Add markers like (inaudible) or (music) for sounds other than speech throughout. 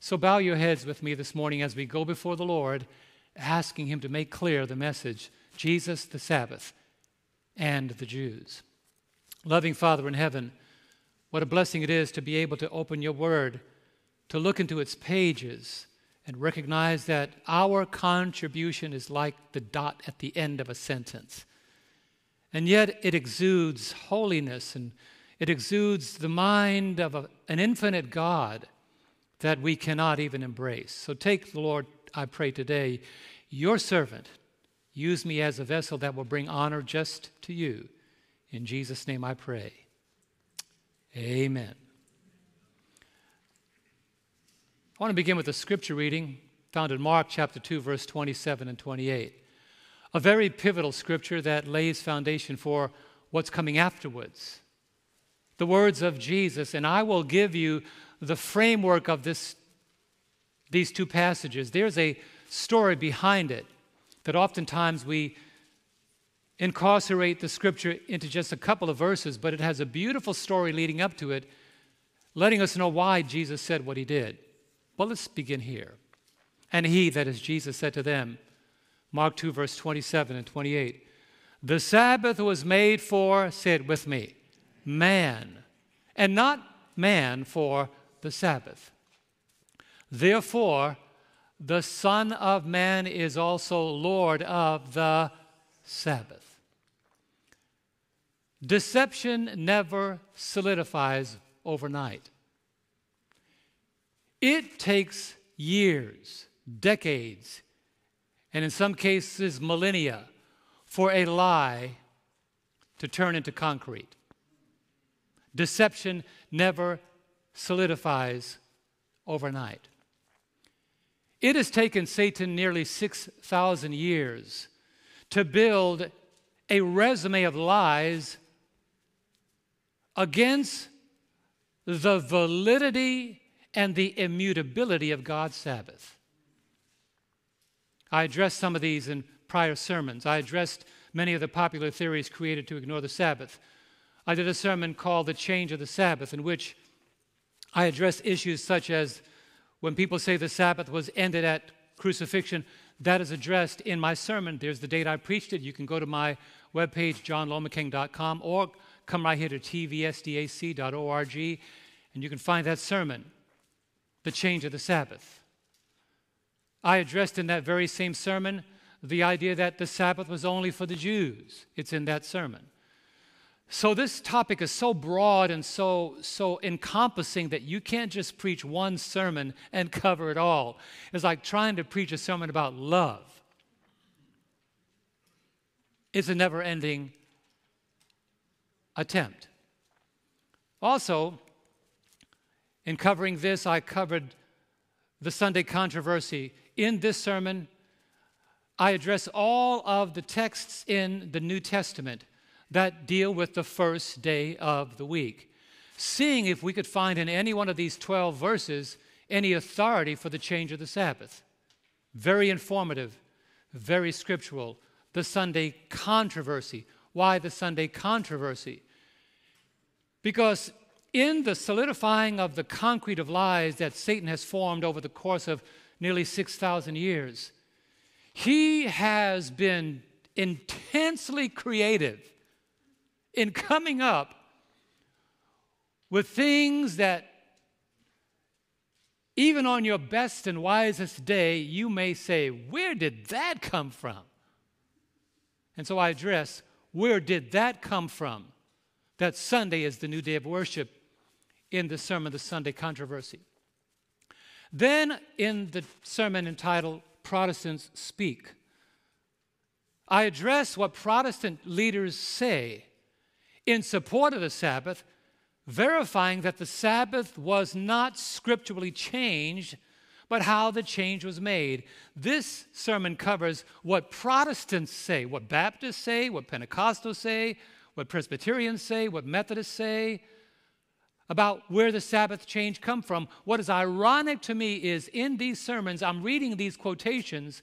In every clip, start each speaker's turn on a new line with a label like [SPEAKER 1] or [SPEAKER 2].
[SPEAKER 1] So bow your heads with me this morning as we go before the Lord, asking Him to make clear the message Jesus, the Sabbath, and the Jews. Loving Father in heaven, what a blessing it is to be able to open your word, to look into its pages, and recognize that our contribution is like the dot at the end of a sentence. And yet it exudes holiness and it exudes the mind of a, an infinite God that we cannot even embrace. So take, the Lord, I pray today, your servant. Use me as a vessel that will bring honor just to you. In Jesus' name I pray. Amen. I want to begin with a scripture reading found in Mark chapter 2, verse 27 and 28. A very pivotal scripture that lays foundation for what's coming afterwards. The words of Jesus, and I will give you the framework of this, these two passages. There's a story behind it that oftentimes we incarcerate the scripture into just a couple of verses, but it has a beautiful story leading up to it, letting us know why Jesus said what he did. Well, let's begin here. And he, that is Jesus, said to them, Mark 2, verse 27 and 28, The Sabbath was made for, say it with me, man, and not man for the Sabbath. Therefore, the Son of Man is also Lord of the Sabbath. Deception never solidifies overnight. It takes years, decades, and in some cases, millennia for a lie to turn into concrete. Deception never solidifies overnight. It has taken Satan nearly 6,000 years to build a resume of lies against the validity and the immutability of God's Sabbath. I addressed some of these in prior sermons. I addressed many of the popular theories created to ignore the Sabbath. I did a sermon called The Change of the Sabbath, in which I address issues such as when people say the Sabbath was ended at crucifixion, that is addressed in my sermon. There's the date I preached it. You can go to my webpage, johnlomacang.com, or come right here to tvsdac.org, and you can find that sermon the change of the Sabbath. I addressed in that very same sermon the idea that the Sabbath was only for the Jews. It's in that sermon. So this topic is so broad and so so encompassing that you can't just preach one sermon and (laughs) cover it all. It's like trying to preach a sermon about love. It's a never-ending attempt. Also, in covering this, I covered the Sunday controversy. In this sermon, I address all of the texts in the New Testament that deal with the first day of the week, seeing if we could find in any one of these 12 verses any authority for the change of the Sabbath. Very informative, very scriptural. The Sunday controversy. Why the Sunday controversy? Because in the solidifying of the concrete of lies that Satan has formed over the course of nearly 6,000 years, he has been intensely creative in coming up with things that even on your best and wisest day, you may say, Where did that come from? And so I address, Where did that come from? That Sunday is the new day of worship in the sermon, The Sunday Controversy. Then, in the sermon entitled Protestants Speak, I address what Protestant leaders say in support of the Sabbath, verifying that the Sabbath was not scripturally changed, but how the change was made. This sermon covers what Protestants say, what Baptists say, what Pentecostals say, what Presbyterians say, what Methodists say, about where the Sabbath change come from. What is ironic to me is in these sermons, I'm reading these quotations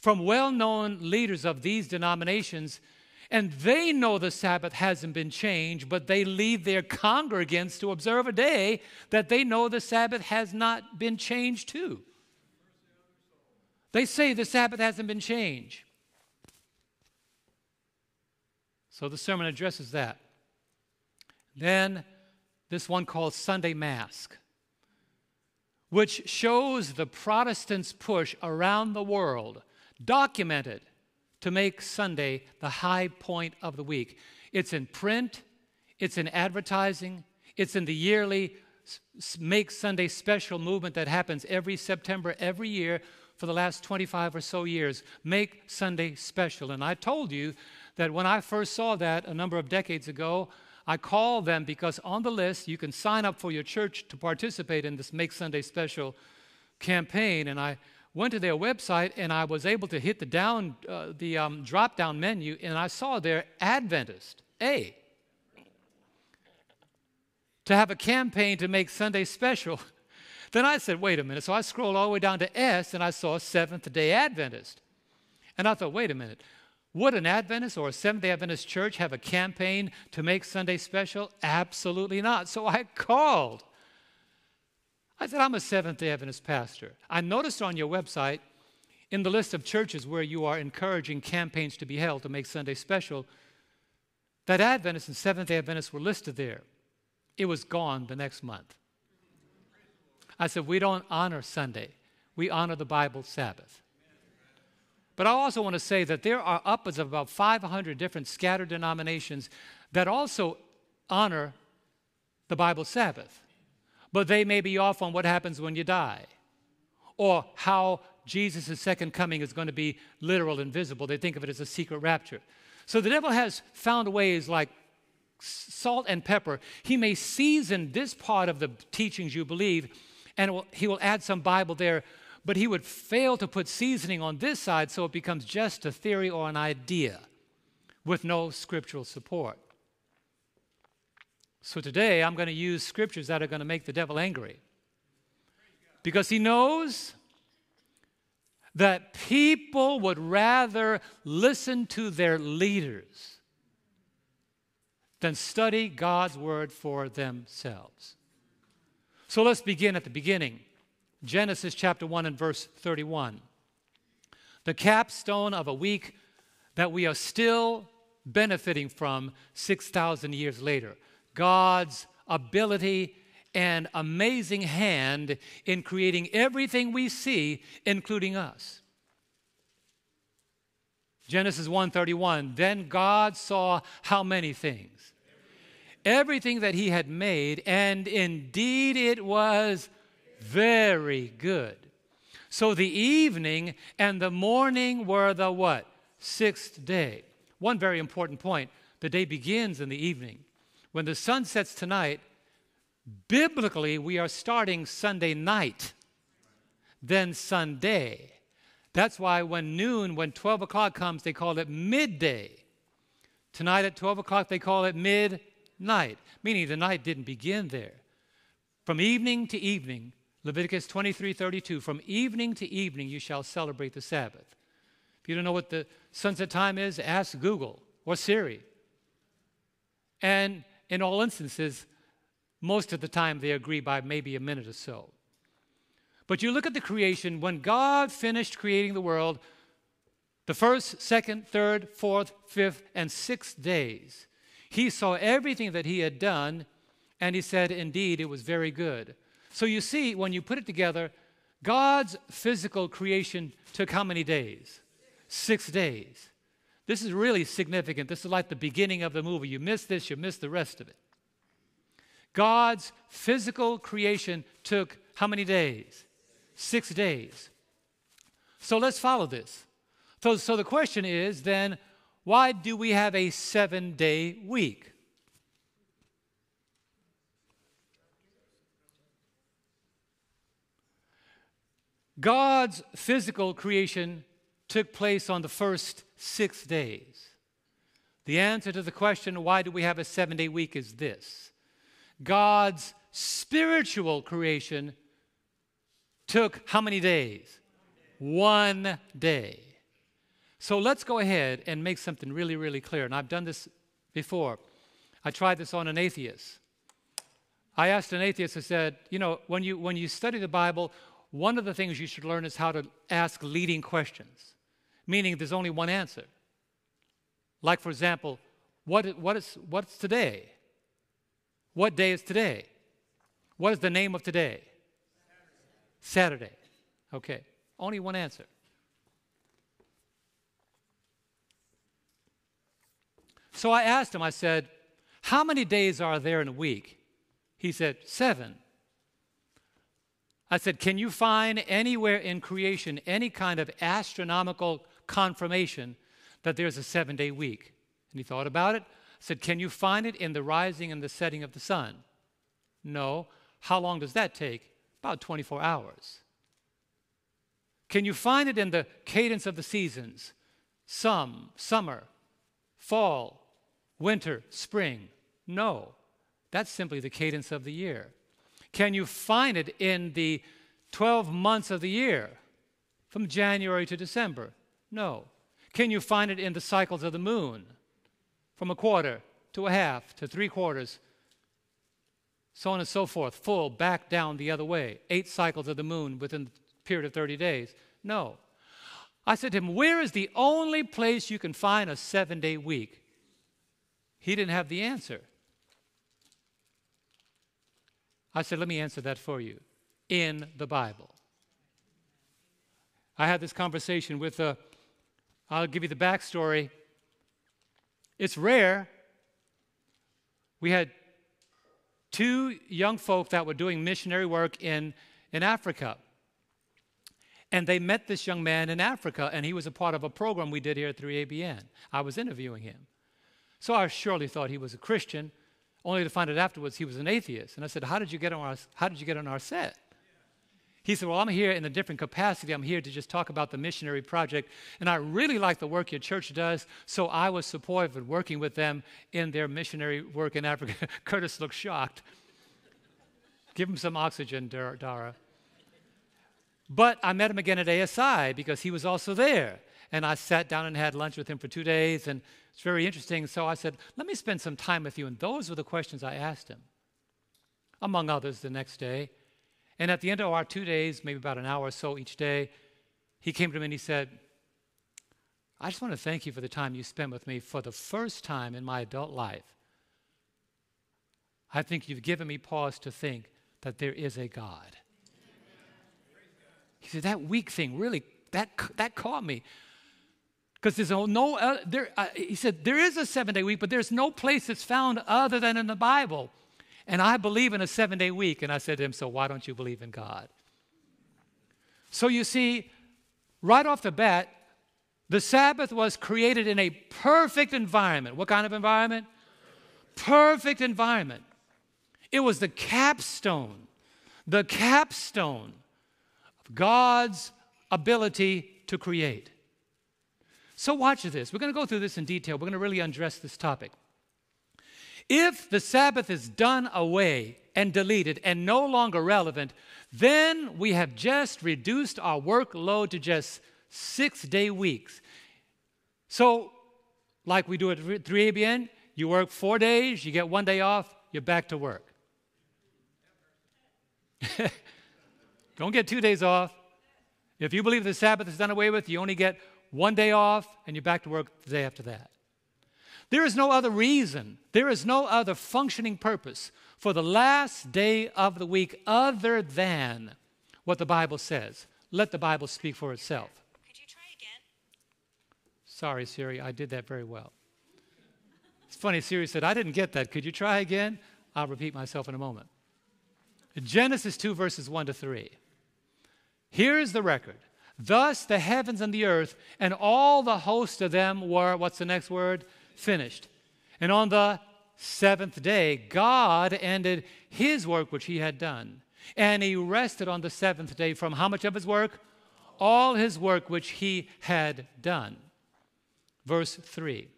[SPEAKER 1] from well known leaders of these denominations, And they know the Sabbath hasn't been changed, but they lead their congregants to observe a day that they know the Sabbath has not been changed to. They say the Sabbath hasn't been changed. So the sermon addresses that. Then this one called Sunday Mask, which shows the Protestants' push around the world, documented to make Sunday the high point of the week. It's in print, it's in advertising, it's in the yearly Make Sunday Special movement that happens every September, every year for the last 25 or so years. Make Sunday Special. And I told you that when I first saw that a number of decades ago, I called them because on the list you can sign up for your church to participate in this Make Sunday Special campaign. And I went to their website and I was able to hit the down uh, the um, drop down menu and I saw their Adventist A to have a campaign to make Sunday special. (laughs) then I said, wait a minute. So I scrolled all the way down to S and I saw Seventh day Adventist. And I thought, wait a minute. Would an Adventist or a Seventh day Adventist church have a campaign to make Sunday special? Absolutely not. So I (laughs) called I said, I'm a Seventh day Adventist pastor. I noticed on your website, in the list of churches where you are encouraging campaigns to be held to make Sunday special, that Adventists and Seventh day Adventists were listed there. It was gone the next month. I said, We don't honor Sunday, we honor the Bible Sabbath. But I also want to say that there are upwards of about 500 different scattered denominations that also honor the Bible Sabbath but they may be off on what happens when you die or how Jesus' second coming is going to be literal and visible. They think of it as a secret rapture. So the devil has found ways like salt and pepper. He may season this part of the teachings you believe, and will, he will add some Bible there, but he would fail to put seasoning on this side so it becomes just a theory or an idea with no scriptural support. So today I'm going to use scriptures that are going to make the devil angry. Because he knows that people would rather listen to their leaders than study God's word for themselves. So let's begin at the beginning. Genesis chapter 1 and verse 31. The capstone of a week that we are still benefiting from 6,000 years later. God's ability and amazing hand in creating everything we see, including us. Genesis 1:31 Then God saw how many things everything that he had made and indeed it was very good. So the evening and the morning were the what? Sixth day. One very important point. The day begins in the evening. When the sun sets tonight, biblically, we are starting Sunday night, then Sunday. That's why when noon, when 12 o'clock comes, they call it midday. Tonight at 12 o'clock, they call it midnight, meaning the night didn't begin there. From evening to evening, Leviticus 23 32, from evening to evening you shall celebrate the Sabbath. If you don't know what the sunset time is, ask Google or Siri. And in all instances, most of the time they agree by maybe a minute or so. But you look at the creation, when God finished creating the world, the first, second, third, fourth, fifth, and sixth days, he saw everything that he had done, and he said, Indeed, it was very good. So you see, when you put it together, God's physical creation took how many days? Six days. This is really significant. This is like the beginning of the movie. You miss this, you miss the rest of it. God's physical creation took how many days? Six days. So let's follow this. So, so the question is then, why do we have a seven day week? God's physical creation took place on the first six days? The answer to the question, why do we have a seven day week, is this God's spiritual creation took how many days? One day. So let's go ahead and make something really, really clear. And I've done this before. I tried this on an atheist. I asked an atheist, I said, you know, when you, when you study the Bible, one of the things you should learn is how to ask leading questions, meaning there's only one answer. Like, for example, what, what is, what's today? What day is today? What is the name of today? Saturday. Saturday. Okay, only one answer. So I asked him, I said, How many days are there in a week? He said, Seven. I said, Can you find anywhere in creation any kind of astronomical confirmation that there's a seven day week? And he thought about it. Said, Can you find it in the rising and the setting of the sun? No. How long does that take? About 24 hours. Can you find it in the cadence of the seasons? Some, summer, fall, winter, spring. No, that's simply the cadence of the year. Can you find it in the 12 months of the year, from January to December? No. Can you find it in the cycles of the moon, from a quarter to a half to three quarters, so on and so forth, full, back, down, the other way, eight cycles of the moon within the period of 30 days? No. I said to him, Where is the only place you can find a seven day week? He didn't have the answer. I said, Let me answer that for you in the Bible. I had this conversation with a, I'll give you the backstory. It's rare. We had two young folk that were doing missionary work in, in Africa. And they met this young man in Africa, and he was a part of a program we did here at 3ABN. I was interviewing him. So I surely thought he was a Christian, only to find out afterwards he was an atheist. And I said, How did you get on our, how did you get on our set? He said, Well, I'm here in a different capacity. I'm here to just talk about the missionary project. And I really like the work your church does. So I was supportive of working with them in their missionary work in Africa. (laughs) Curtis looked shocked. Give him some oxygen, Dara. But I met him again at ASI because he was also there. And I sat down and had lunch with him for two days. And it's very interesting. So I said, Let me spend some time with you. And those were the questions I asked him, among others, the next day. And at the end of our two days, maybe about an hour or so each day, he came to me and he said, I just want to thank you for the time you spent with me for the first time in my adult life. I think you've given me pause to think that there is a God. He said, That weak thing really, that, that caught me. Because there's no, uh, there, uh, he said, there is a seven day week, but there's no place that's found other than in the Bible. And I believe in a seven day week. And I said to him, So why don't you believe in God? So you see, right off the bat, the Sabbath was created in a perfect environment. What kind of environment? Perfect environment. It was the capstone, the capstone of God's ability to create. So, watch this. We're going to go through this in detail. We're going to really undress this topic. If the Sabbath is done away and deleted and no longer relevant, then we have just reduced our workload to just six day weeks. So, like we do at 3ABN, you work four days, you get one day off, you're back to work. (laughs) Don't get two days off. If you believe the Sabbath is done away with, you only get one day off, and you're back to work the day after that. There is no other reason, there is no other functioning purpose for the last day of the week other than what the Bible says. Let the Bible speak for itself.
[SPEAKER 2] Could you try again?
[SPEAKER 1] Sorry, Siri, I did that very well. It's funny, Siri said, I didn't get that. Could you try again? I'll repeat myself in a moment. Genesis 2, verses 1 to 3. Here is the record Thus the heavens and the earth and all the host of them were, what's the next word? Finished. And on the seventh day, God ended his work which he had done. And he rested on the seventh day from how much of his work? All his work which he had done. Verse 3.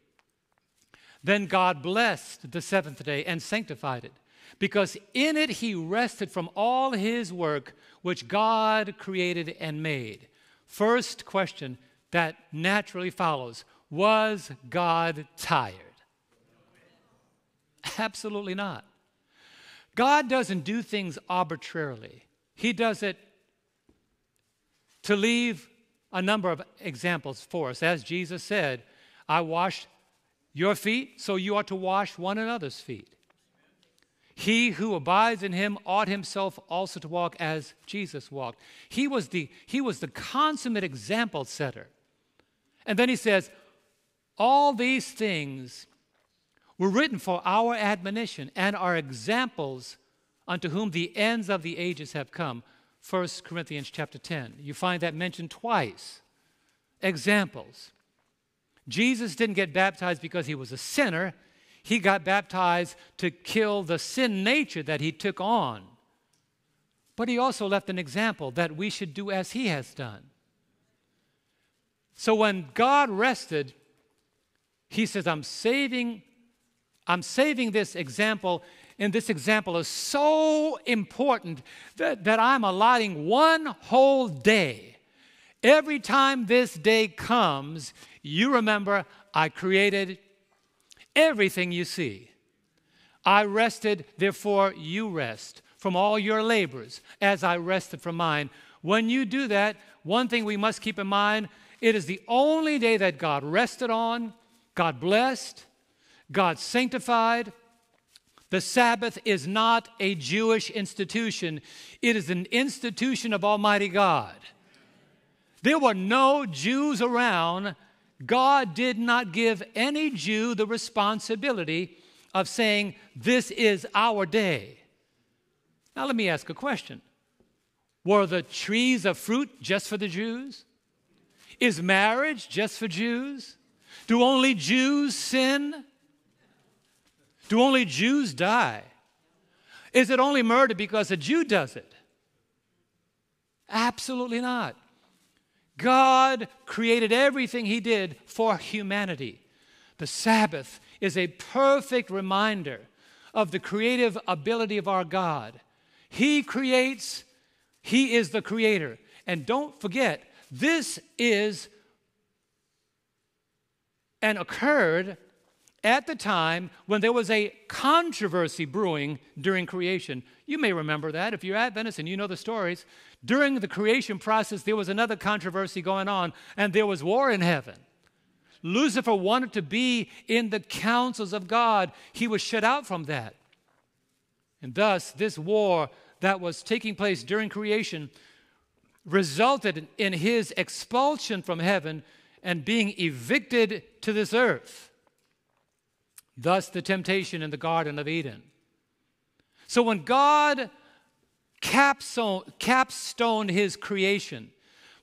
[SPEAKER 1] Then God blessed the seventh day and sanctified it, because in it he rested from all his work which God created and made. First question that naturally follows Was God tired? Absolutely not. God doesn't do things arbitrarily, He does it to leave a number of examples for us. As Jesus said, I washed your feet, so you ought to wash one another's feet. He who abides in him ought himself also to walk as Jesus walked. He was the, he was the consummate example setter. And then he says, All these things were written for our admonition and are examples unto whom the ends of the ages have come. 1 Corinthians chapter 10. You find that mentioned twice. Examples. Jesus didn't get baptized because he was a sinner. He got baptized to kill the sin nature that he took on. But he also left an example that we should do as he has done. So when God rested, he says, I'm saving, I'm saving this example, and this example is so important that, that I'm allotting one whole day. Every time this day comes, you remember I created everything you see. I rested, therefore you rest from all your labors as I rested from mine. When you do that, one thing we must keep in mind it is the only day that God rested on, God blessed, God sanctified. The Sabbath is not a Jewish institution, it is an institution of Almighty God. There were no Jews around God did not give any Jew the responsibility of saying, This is our day. Now, let me ask a question Were the trees of fruit just for the Jews? Is marriage just for Jews? Do only Jews sin? Do only Jews die? Is it only murder because a Jew does it? Absolutely not. God created everything He did for humanity. The Sabbath is a perfect reminder of the creative ability of our God. He creates, He is the creator. And don't forget, this is and occurred at the time when there was a controversy brewing during creation. You may remember that. If you're Adventist and you know the stories, during the creation process, there was another controversy going on, and there was war in heaven. Lucifer wanted to be in the councils of God, he was shut out from that. And thus, this war that was taking place during creation resulted in his expulsion from heaven and being evicted to this earth. Thus, the temptation in the Garden of Eden. So, when God capstone, capstoned his creation,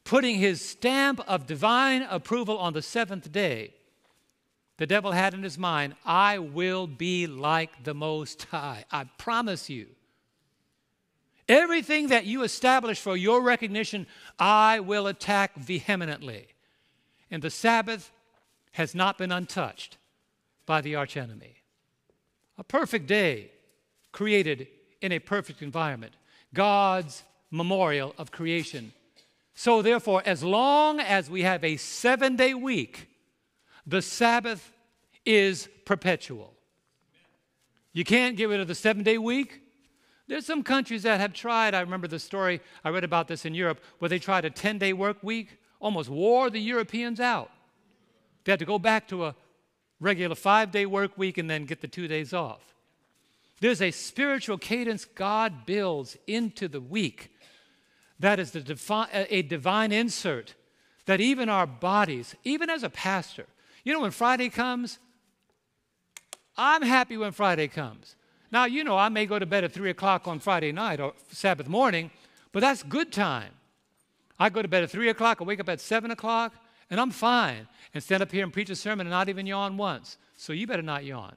[SPEAKER 1] putting his stamp of divine approval on the seventh day, the devil had in his mind, I will be like the Most High. I promise you. Everything that you establish for your recognition, I will attack vehemently. And the Sabbath has not been untouched by the archenemy. A perfect day created in a perfect environment, God's memorial of creation. So, therefore, as long as we have a seven day week, the Sabbath is perpetual. You can't get rid of the seven day week. There's some countries that have tried. I remember the story, I read about this in Europe, where they tried a 10 day work week, almost wore the Europeans out. They had to go back to a regular five day work week and then get the two days off. There's a spiritual cadence God builds into the week that is defi- a divine insert that even our bodies, even as a pastor, you know, when Friday comes, I'm happy when Friday comes. Now, you know, I may go to bed at 3 o'clock on Friday night or Sabbath morning, but that's good time. I go to bed at 3 o'clock, I wake up at 7 o'clock, and I'm fine and stand up here and preach a sermon and not even yawn once. So you better not yawn.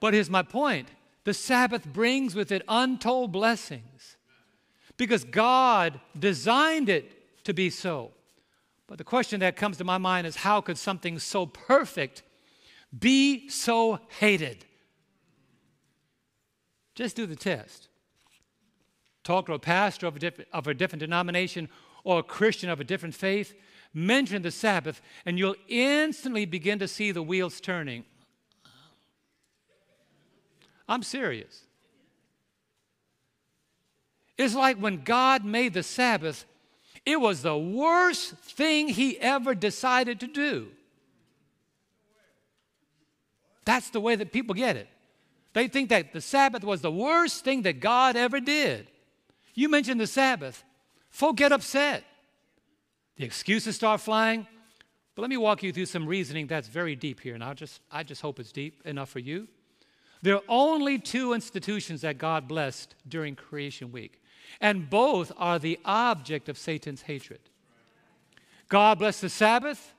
[SPEAKER 1] but here's my point the Sabbath brings with it untold blessings because God designed it to be so. But the question that comes to my mind is how could something so perfect be so hated? Just do the test. Talk to a pastor of a different, of a different denomination or a Christian of a different faith mention the Sabbath, and you'll instantly begin to see the wheels turning. I'm serious. It's like when God made the Sabbath, it was the worst thing He ever decided to do. That's the way that people get it. They think that the Sabbath was the worst thing that God ever did. You mentioned the Sabbath, folk get upset. The excuses start flying. But let me walk you through some reasoning that's very deep here, and I just, I just hope it's deep enough for you. There are only two institutions that God blessed during creation week, and both are the object of Satan's hatred. God blessed the Sabbath,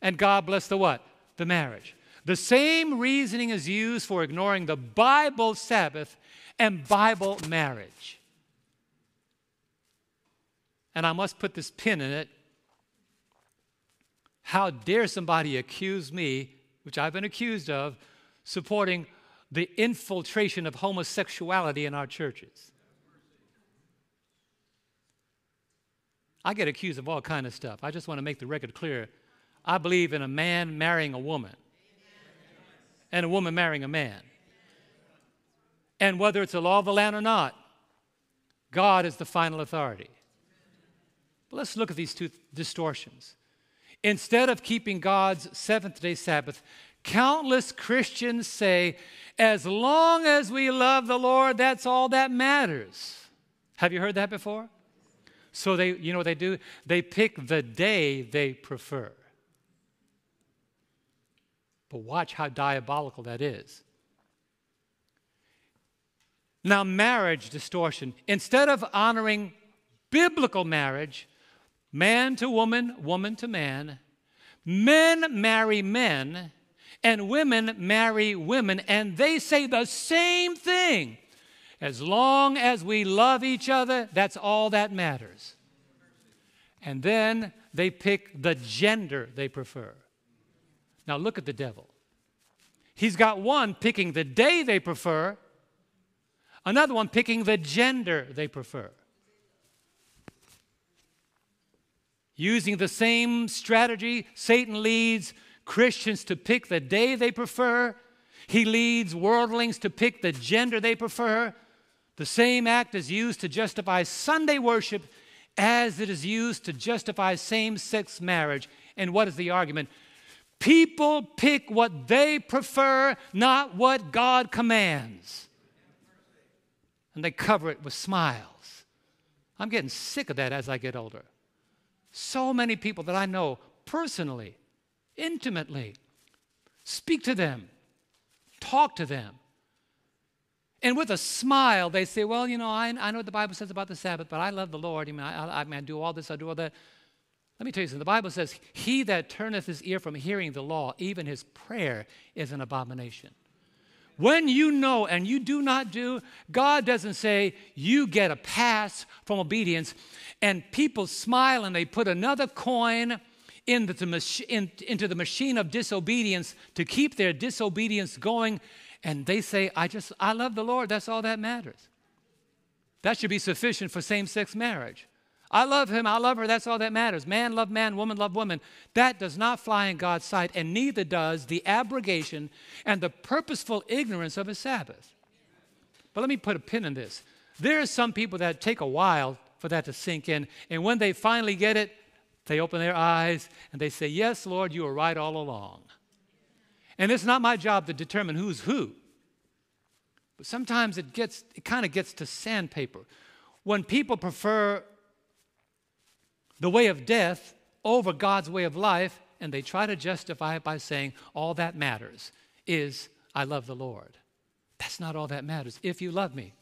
[SPEAKER 1] and God blessed the what? The marriage. The same reasoning is used for ignoring the Bible Sabbath and Bible marriage. And I must put this pin in it. How dare somebody accuse me, which I've been accused of, supporting the infiltration of homosexuality in our churches? I get accused of all kind of stuff. I just want to make the record clear. I believe in a man marrying a woman and a woman marrying a man. And whether it's a law of the land or not, God is the final authority. But let's look at these two distortions. Instead of keeping God's seventh day Sabbath, countless Christians say, as long as we love the Lord, that's all that matters. Have you heard that before? So they, you know what they do? They pick the day they prefer. But watch how diabolical that is. Now, marriage distortion. Instead of honoring biblical marriage, man to woman, woman to man, men marry men, and women marry women, and they say the same thing. As long as we love each other, that's all that matters. And then they pick the gender they prefer. Now look at the devil. He's got one picking the day they prefer, another one picking the gender they prefer. Using the same strategy, Satan leads Christians to pick the day they prefer. He leads worldlings to pick the gender they prefer. The same act is used to justify Sunday worship as it is used to justify same sex marriage. And what is the argument? People pick what they prefer, not what God commands. And they cover it with smiles. I'm getting sick of that as I get older. So many people that I know personally, intimately, speak to them, talk to them. And with a smile, they say, Well, you know, I, I know what the Bible says about the Sabbath, but I love the Lord. I mean, I, I, mean, I do all this, I do all that. Let me tell you something. The Bible says, He that turneth his ear from hearing the law, even his prayer is an abomination. When you know and you do not do, God doesn't say you get a pass from obedience, and people smile and they put another coin into the, mach- in, into the machine of disobedience to keep their disobedience going, and they say, I just, I love the Lord, that's all that matters. That should be sufficient for same sex marriage. I love him, I love her, that's all that matters. Man love man, woman love woman. That does not fly in God's sight, and neither does the abrogation and the purposeful ignorance of a Sabbath. But let me put a pin in this. There are some people that take a while for that to sink in, and when they finally get it, they open their eyes and they say, Yes, Lord, you were right all along. And it's not my job to determine who's who. But sometimes it gets it kind of gets to sandpaper. When people prefer the way of death over God's way of life, and they try to justify it by saying, All that matters is I love the Lord. That's not all that matters. If you love me,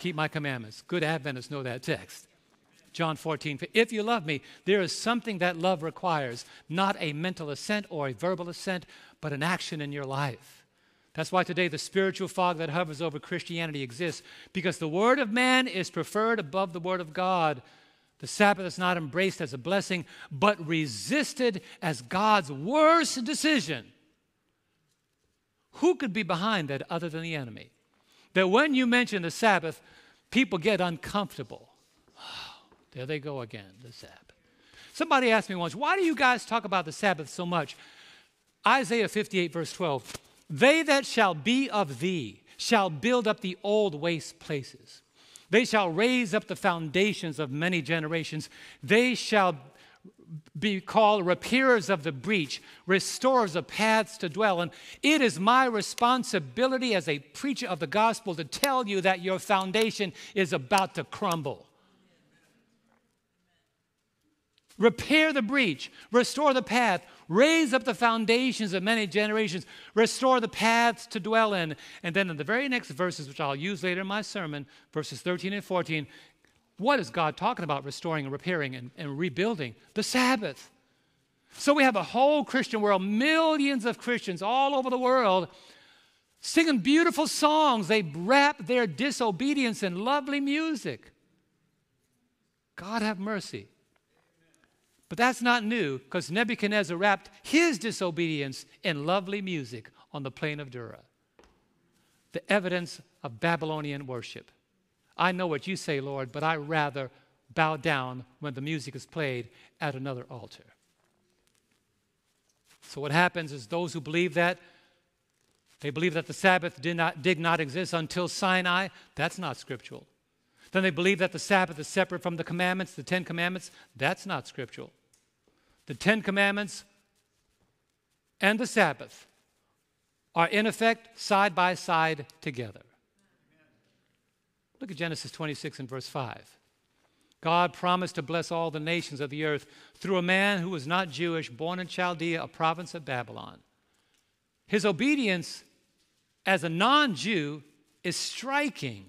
[SPEAKER 1] keep my commandments. Good Adventists know that text. John 14, if you love me, there is something that love requires, not a mental assent or a verbal assent, but an action in your life. That's why today the spiritual fog that hovers over Christianity exists, because the word of man is preferred above the word of God. The Sabbath is not embraced as a blessing, but resisted as God's worst decision. Who could be behind that other than the enemy? That when you mention the Sabbath, people get uncomfortable. Oh, (sighs) there they go again, the Sabbath. Somebody asked me once, why do you guys talk about the Sabbath so much? Isaiah 58, verse 12 They that shall be of thee shall build up the old waste places. They shall raise up the foundations of many generations. They shall be called repairers of the breach, restorers of paths to dwell. And it is my responsibility as a preacher of the gospel to tell you that your foundation is about to crumble. Repair the breach, restore the path, raise up the foundations of many generations, restore the paths to dwell in. And then in the very next verses, which I'll use later in my sermon, verses 13 and 14, what is God talking about restoring and repairing and, and rebuilding? The Sabbath. So we have a whole Christian world, millions of Christians all over the world singing beautiful songs. They wrap their disobedience in lovely music. God have mercy. But that's not new because Nebuchadnezzar wrapped his disobedience in lovely music on the plain of Dura. The evidence of Babylonian worship. I know what you say, Lord, but I rather bow down when the music is played at another altar. So, what happens is those who believe that, they believe that the Sabbath did not, did not exist until Sinai. That's not scriptural. Then they believe that the Sabbath is separate from the commandments, the Ten Commandments. That's not scriptural. The Ten Commandments and the Sabbath are in effect side by side together. Look at Genesis 26 and verse 5. God promised to bless all the nations of the earth through a man who was not Jewish, born in Chaldea, a province of Babylon. His obedience as a non Jew is striking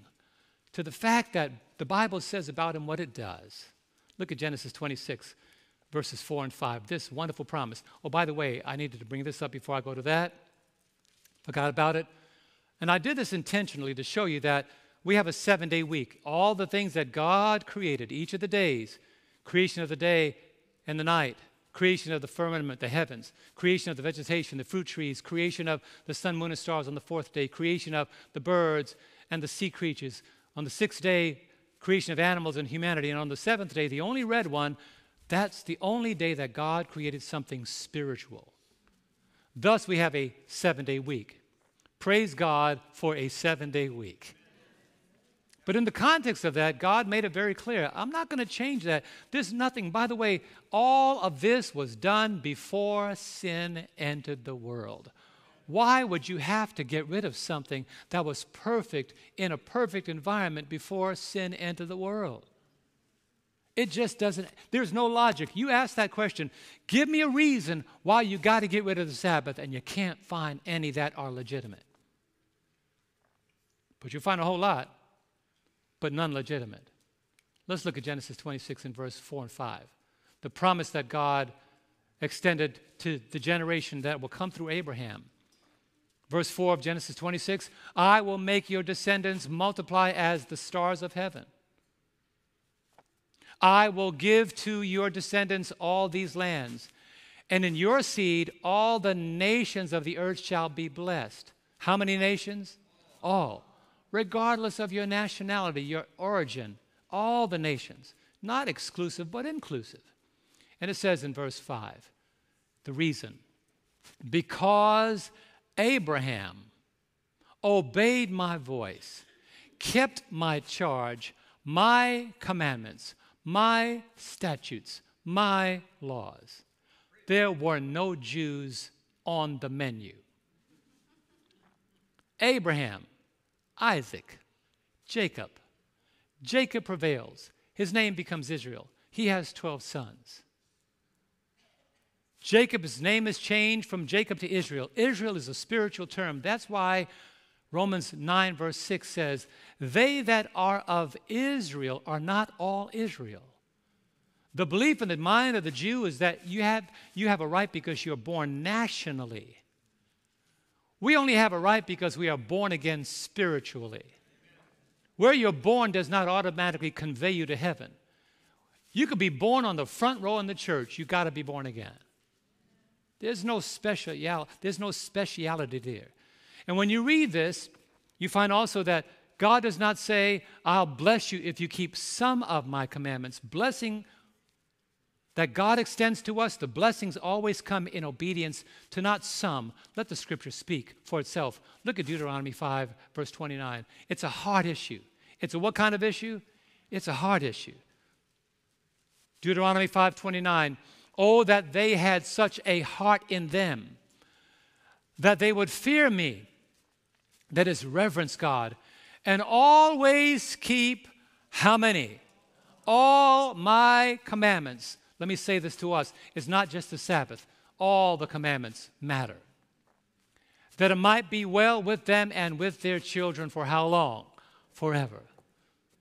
[SPEAKER 1] to the fact that the Bible says about him what it does. Look at Genesis 26, verses 4 and 5. This wonderful promise. Oh, by the way, I needed to bring this up before I go to that. Forgot about it. And I did this intentionally to show you that we have a seven day week. All the things that God created, each of the days creation of the day and the night, creation of the firmament, the heavens, creation of the vegetation, the fruit trees, creation of the sun, moon, and stars on the fourth day, creation of the birds and the sea creatures. On the sixth day, creation of animals and humanity. And on the seventh day, the only red one, that's the only day that God created something spiritual. Thus, we have a seven day week. Praise God for a seven day week. But in the context of that, God made it very clear I'm not going to change that. There's nothing. By the way, all of this was done before sin entered the world. Why would you have to get rid of something that was perfect in a perfect environment before sin entered the world? It just doesn't, there's no logic. You ask that question, give me a reason why you got to get rid of the Sabbath, and you can't find any that are legitimate. But you'll find a whole lot but none legitimate. Let's look at Genesis 26 and verse 4 and 5. The promise that God extended to the generation that will come through Abraham. Verse 4 of Genesis 26 I will make your descendants multiply as the stars of heaven. I will give to your descendants all these lands, and in your seed all the nations of the earth shall be blessed. How many nations? All regardless of your nationality, your origin, all the nations, not exclusive, but inclusive. And it says in verse 5 the reason because Abraham obeyed my voice, kept my charge, my commandments, my statutes, my laws. There were no Jews on the menu. Abraham Isaac, Jacob. Jacob prevails. His name becomes Israel. He has 12 sons. Jacob's name is changed from Jacob to Israel. Israel is a spiritual term. That's why Romans 9, verse 6 says, They that are of Israel are not all Israel. The belief in the mind of the Jew is that you have, you have a right because you're born nationally. We only have a right because we are born again spiritually. Where you're born does not automatically convey you to heaven. You could be born on the front row in the church, you got to be born again. There's no special there's no speciality there. And when you read this, you find also that God does not say, I'll bless you if you keep some of my commandments. Blessing that God extends to us, the blessings always come in obedience to not some. Let the scripture speak for itself. Look at Deuteronomy 5, verse 29. It's a hard issue. It's a what kind of issue? It's a hard issue. Deuteronomy 5:29 Oh that they had such a heart in them that they would fear me that is reverence God and always keep how many all my commandments let me say this to us it's not just the Sabbath, all the commandments matter. That it might be well with them and with their children for how long? Forever.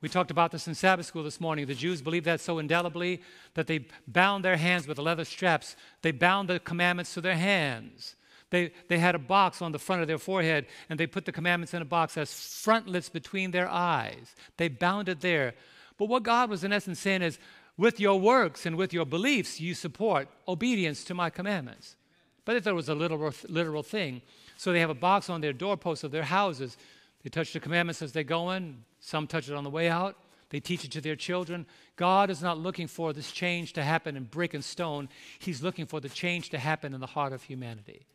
[SPEAKER 1] We talked about this in Sabbath school this morning. The Jews believed that so indelibly that they bound their hands with leather straps. They bound the commandments to their hands. They, they had a box on the front of their forehead, and they put the commandments in a box as frontlets between their eyes. They bound it there. But what God was in essence saying is, with your works and with your beliefs, you support obedience to my commandments. But if there was a literal, literal thing, so they have a box on their doorposts of their houses. They touch the commandments as they go in. Some touch it on the way out. They teach it to their children. God is not looking for this change to happen in brick and stone. He's looking for the change to happen in the heart of humanity.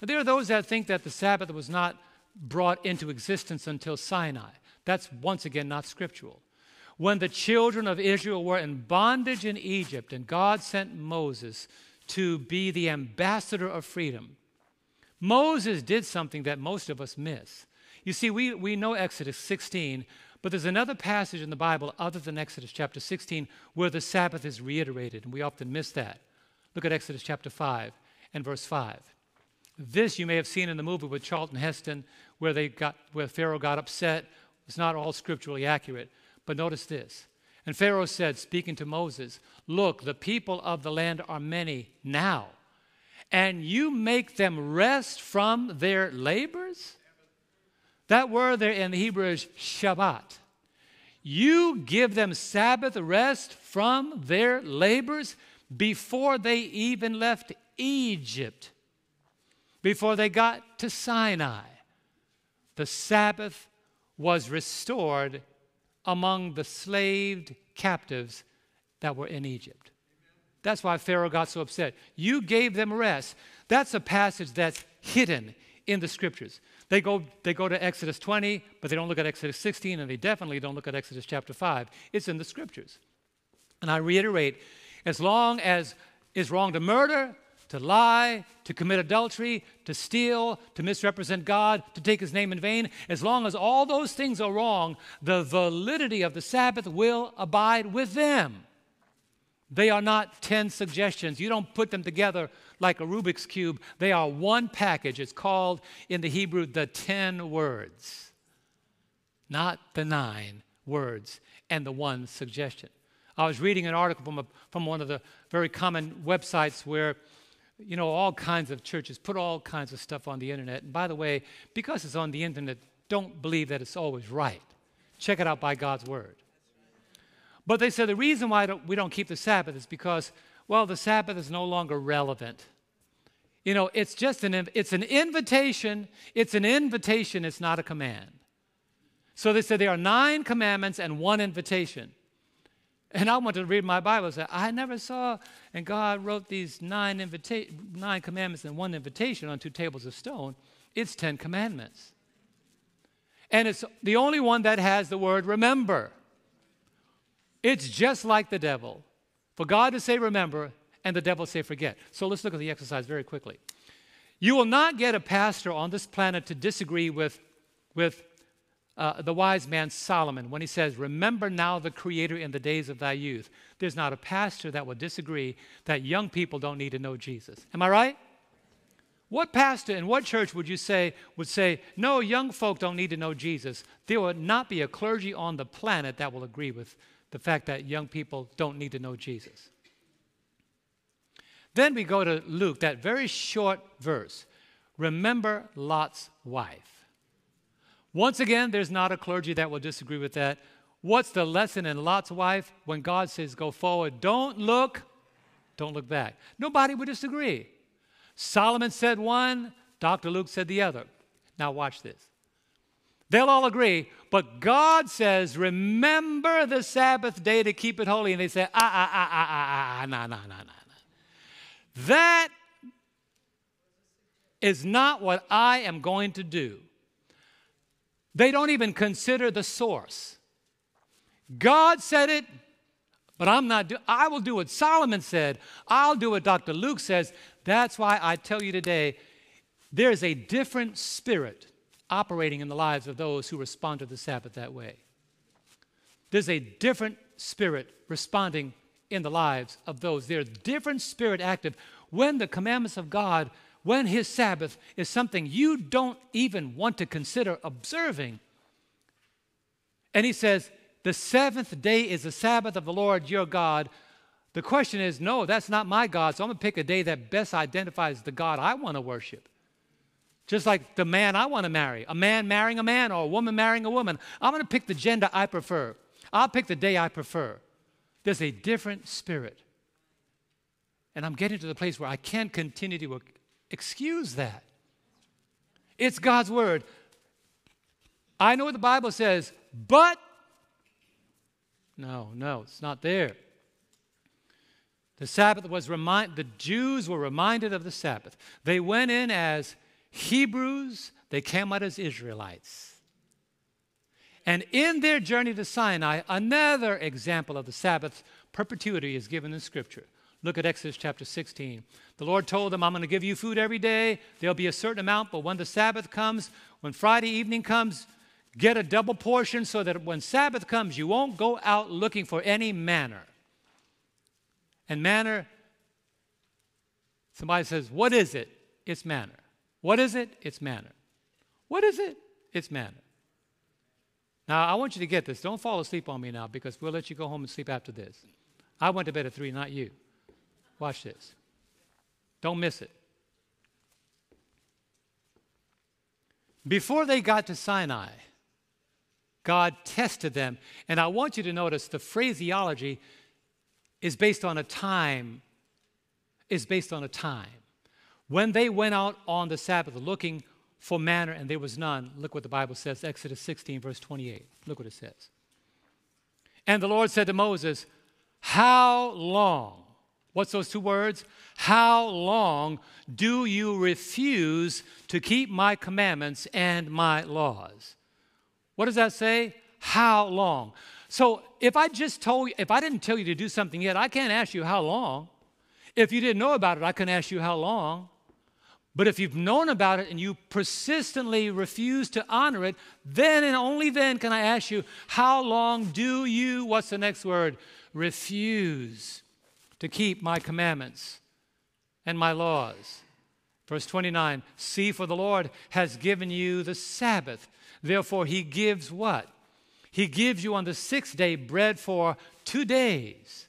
[SPEAKER 1] There are those that think that the Sabbath was not brought into existence until Sinai. That's once again not scriptural when the children of Israel were in bondage in Egypt, and God sent Moses to be the ambassador of freedom. Moses did something that most of us miss. You see, we, we know Exodus 16, but there's another passage in the Bible other than Exodus chapter 16 where the Sabbath is reiterated, and we often miss that. Look at Exodus chapter 5 and verse 5. This you may have seen in the movie with Charlton Heston, where, they got, where Pharaoh got upset. It's not all scripturally accurate. But notice this. And Pharaoh said, speaking to Moses, Look, the people of the land are many now, and you make them rest from their labors? That word there in the Hebrew is Shabbat. You give them Sabbath rest from their labors before they even left Egypt, before they got to Sinai. The Sabbath was restored among the slaved captives that were in Egypt. That's why Pharaoh got so upset. You gave them rest. That's a passage that's hidden in the scriptures. They go, they go to Exodus 20, but they don't look at Exodus 16, and they definitely don't look at Exodus chapter 5. It's in the scriptures. And I reiterate as long as it's wrong to murder, to lie, to commit adultery, to steal, to misrepresent God, to take his name in vain, as long as all those things are wrong, the validity of the Sabbath will abide with them. They are not 10 suggestions. You don't put them together like a Rubik's Cube. They are one package. It's called in the Hebrew the 10 words, not the nine words and the one suggestion. I was reading an article from, a, from one of the very common websites where you know, all kinds of churches put all kinds of stuff on the internet. And by the way, because it's on the internet, don't believe that it's always right. Check it out by God's word. But they said the reason why we don't keep the Sabbath is because, well, the Sabbath is no longer relevant. You know, it's just an it's an invitation. It's an invitation. It's not a command. So they said there are nine commandments and one invitation. And I wanted to read my Bible and say, I never saw, and God wrote these nine, invita- nine commandments and one invitation on two tables of stone. It's Ten Commandments. And it's the only one that has the word remember. It's just like the devil. For God to say remember and the devil say forget. So let's look at the exercise very quickly. You will not get a pastor on this planet to disagree with, with uh, the wise man Solomon when he says, Remember now the Creator in the days of thy youth. There's not a pastor that would disagree that young people don't need to know Jesus. Am I right? What pastor in what church would you say would say, No, young folk don't need to know Jesus? There would not be a clergy on the planet that will agree with the fact that young people don't need to know Jesus. Then we go to Luke, that very short verse. Remember Lot's wife. Once again, there's not a clergy that will disagree with that. What's the lesson in Lot's wife when God says, go forward? Don't look, don't look back. Nobody would disagree. Solomon said one, Dr. Luke said the other. Now, watch this. They'll all agree, but God says, remember the Sabbath day to keep it holy. And they say, ah, ah, ah, ah, ah, ah, no, no, no, no. That is not what I am going to do. They don't even consider the source. God said it, but I'm not do I will do what Solomon said. I'll do what Dr. Luke says. That's why I tell you today there's a different spirit operating in the lives of those who respond to the Sabbath that way. There's a different spirit responding in the lives of those. There's a different spirit active when the commandments of God, when His Sabbath is something you don't even want to consider observing. And He says, the seventh day is the Sabbath of the Lord your God. The question is, no, that's not my God, so I'm going to pick a day that best identifies the God I want to worship. Just like the man I want to marry, a man marrying a man or a woman marrying a woman. I'm going to pick the gender I prefer. I'll pick the day I prefer. There's a different spirit. And I'm getting to the place where I can't continue to excuse that. It's God's word. I know what the Bible says, but no, no, it's not there. The Sabbath was remind the Jews were reminded of the Sabbath. They went in as Hebrews, they came out as Israelites. And in their journey to Sinai, another example of the Sabbath perpetuity is given in Scripture. Look at Exodus chapter 16. The Lord told them, I'm going to give you food every day. There'll be a certain amount, but when the Sabbath comes, when Friday evening comes, get a double portion so that when Sabbath comes, you won't go out looking for any manna. And manna, somebody says, What is it? It's manna. What is it? It's manna. What is it? It's manna. Now, I want you to get this. Don't fall asleep on me now because we'll let you go home and sleep after this. I went to bed at 3, not you. Watch this. Don't miss it. Before they got to Sinai, God tested them. And I want you to notice the phraseology is based on a time, is based on a time. When they went out on the Sabbath looking for manna and there was none, look what the Bible says, Exodus 16, verse 28. Look what it says. And the Lord said to Moses, How long? What's those two words? How long do you refuse to keep my commandments and my laws? What does that say? How long? So if I just told you, if I didn't tell you to do something yet, I can't ask you how long. If you didn't know about it, I can ask you how long. But if you've known about it and you persistently refuse to honor it, then and only then can I ask you, how long do you, what's the next word? Refuse to keep my commandments and my laws. Verse 29 See, for the Lord has given you the Sabbath. Therefore, he gives what? He gives you on the sixth day bread for two days.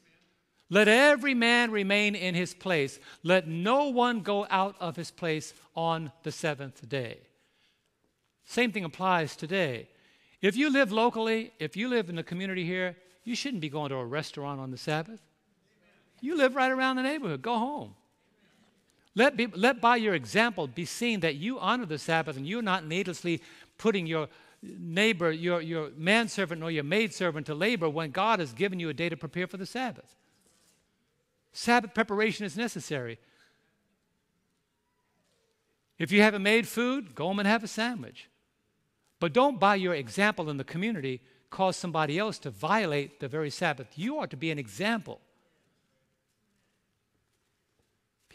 [SPEAKER 1] Let every man remain in his place. Let no one go out of his place on the seventh day. Same thing applies today. If you live locally, if you live in the community here, you shouldn't be going to a restaurant on the Sabbath. You live right around the neighborhood. Go home. Let, be, let by your example be seen that you honor the Sabbath and you're not needlessly putting your neighbor, your, your manservant or your maidservant to labor when God has given you a day to prepare for the Sabbath. Sabbath preparation is necessary. If you haven't made food, go home and have a sandwich. But don't, by your example in the community, cause somebody else to violate the very Sabbath. You are to be an example.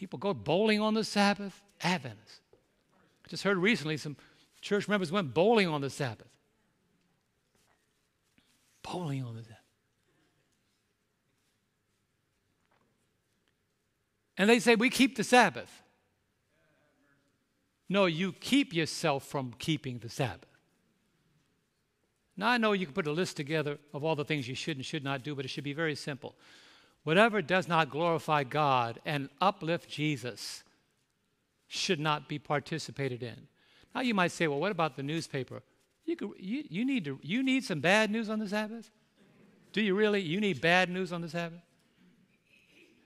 [SPEAKER 1] People go bowling on the Sabbath. Adventists. I just heard recently some church members went bowling on the Sabbath. Bowling on the Sabbath. And they say, We keep the Sabbath. No, you keep yourself from keeping the Sabbath. Now, I know you can put a list together of all the things you should and should not do, but it should be very simple. Whatever does not glorify God and uplift Jesus should not be participated in. Now, you might say, well, what about the newspaper? You, could, you, you, need to, you need some bad news on the Sabbath? Do you really? You need bad news on the Sabbath?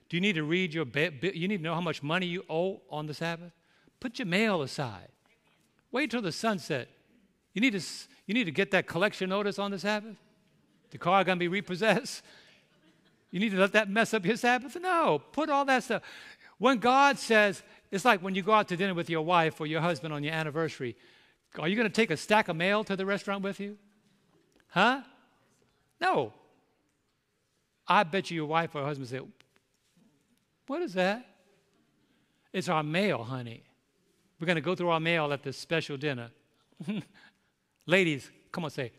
[SPEAKER 1] Do you need to read your you need to know how much money you owe on the Sabbath? Put your mail aside. Wait till the sunset. You need to, you need to get that collection notice on the Sabbath? The car going to be repossessed? You need to let that mess up your Sabbath? No, put all that stuff. When God says, it's like when you go out to dinner with your wife or your husband on your anniversary. Are you going to take a stack of mail to the restaurant with you? Huh? No. I bet you your wife or husband say, What is that? It's our mail, honey. We're going to go through our mail at this special dinner. (laughs) Ladies, come on, say.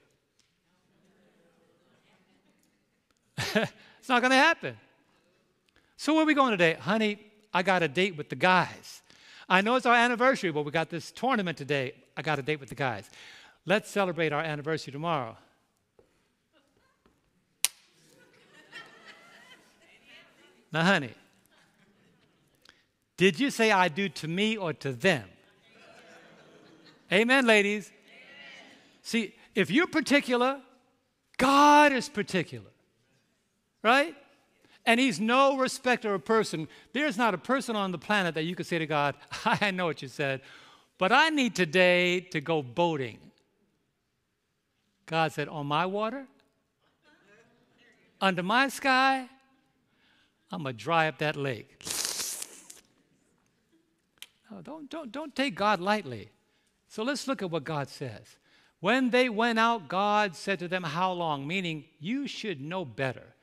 [SPEAKER 1] (laughs) it's not going to happen. So, where are we going today? Honey, I got a date with the guys. I know it's our anniversary, but we got this tournament today. I got a date with the guys. Let's celebrate our anniversary tomorrow. now, honey, did you say I do to me or to them? Amen, ladies. Amen. See, if you're particular, God is particular. Right? And he's no respecter of person. There's not a person on the planet that you could say to God, (laughs) I know what you said, but I need today to go boating. God said, On my water, under my sky, I'm going to dry up that lake. No, don't, don't, don't take God lightly. So let's look at what God says. When they went out, God said to them, How long? Meaning, you should know better.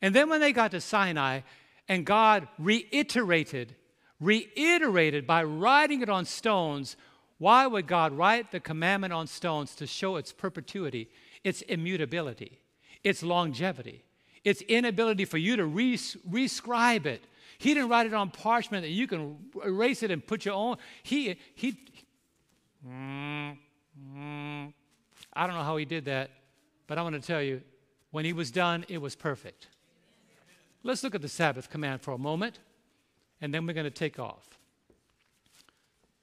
[SPEAKER 1] And then when they got to Sinai, and God reiterated, reiterated by writing it on stones, why would God write the commandment on stones to show its perpetuity, its immutability, its longevity, its inability for you to res- rescribe it? He didn't write it on parchment that you can erase it and put your own. He, he, I don't know how he did that, but I want to tell you, when he was done, it was perfect. Let's look at the Sabbath command for a moment, and then we're going to take off.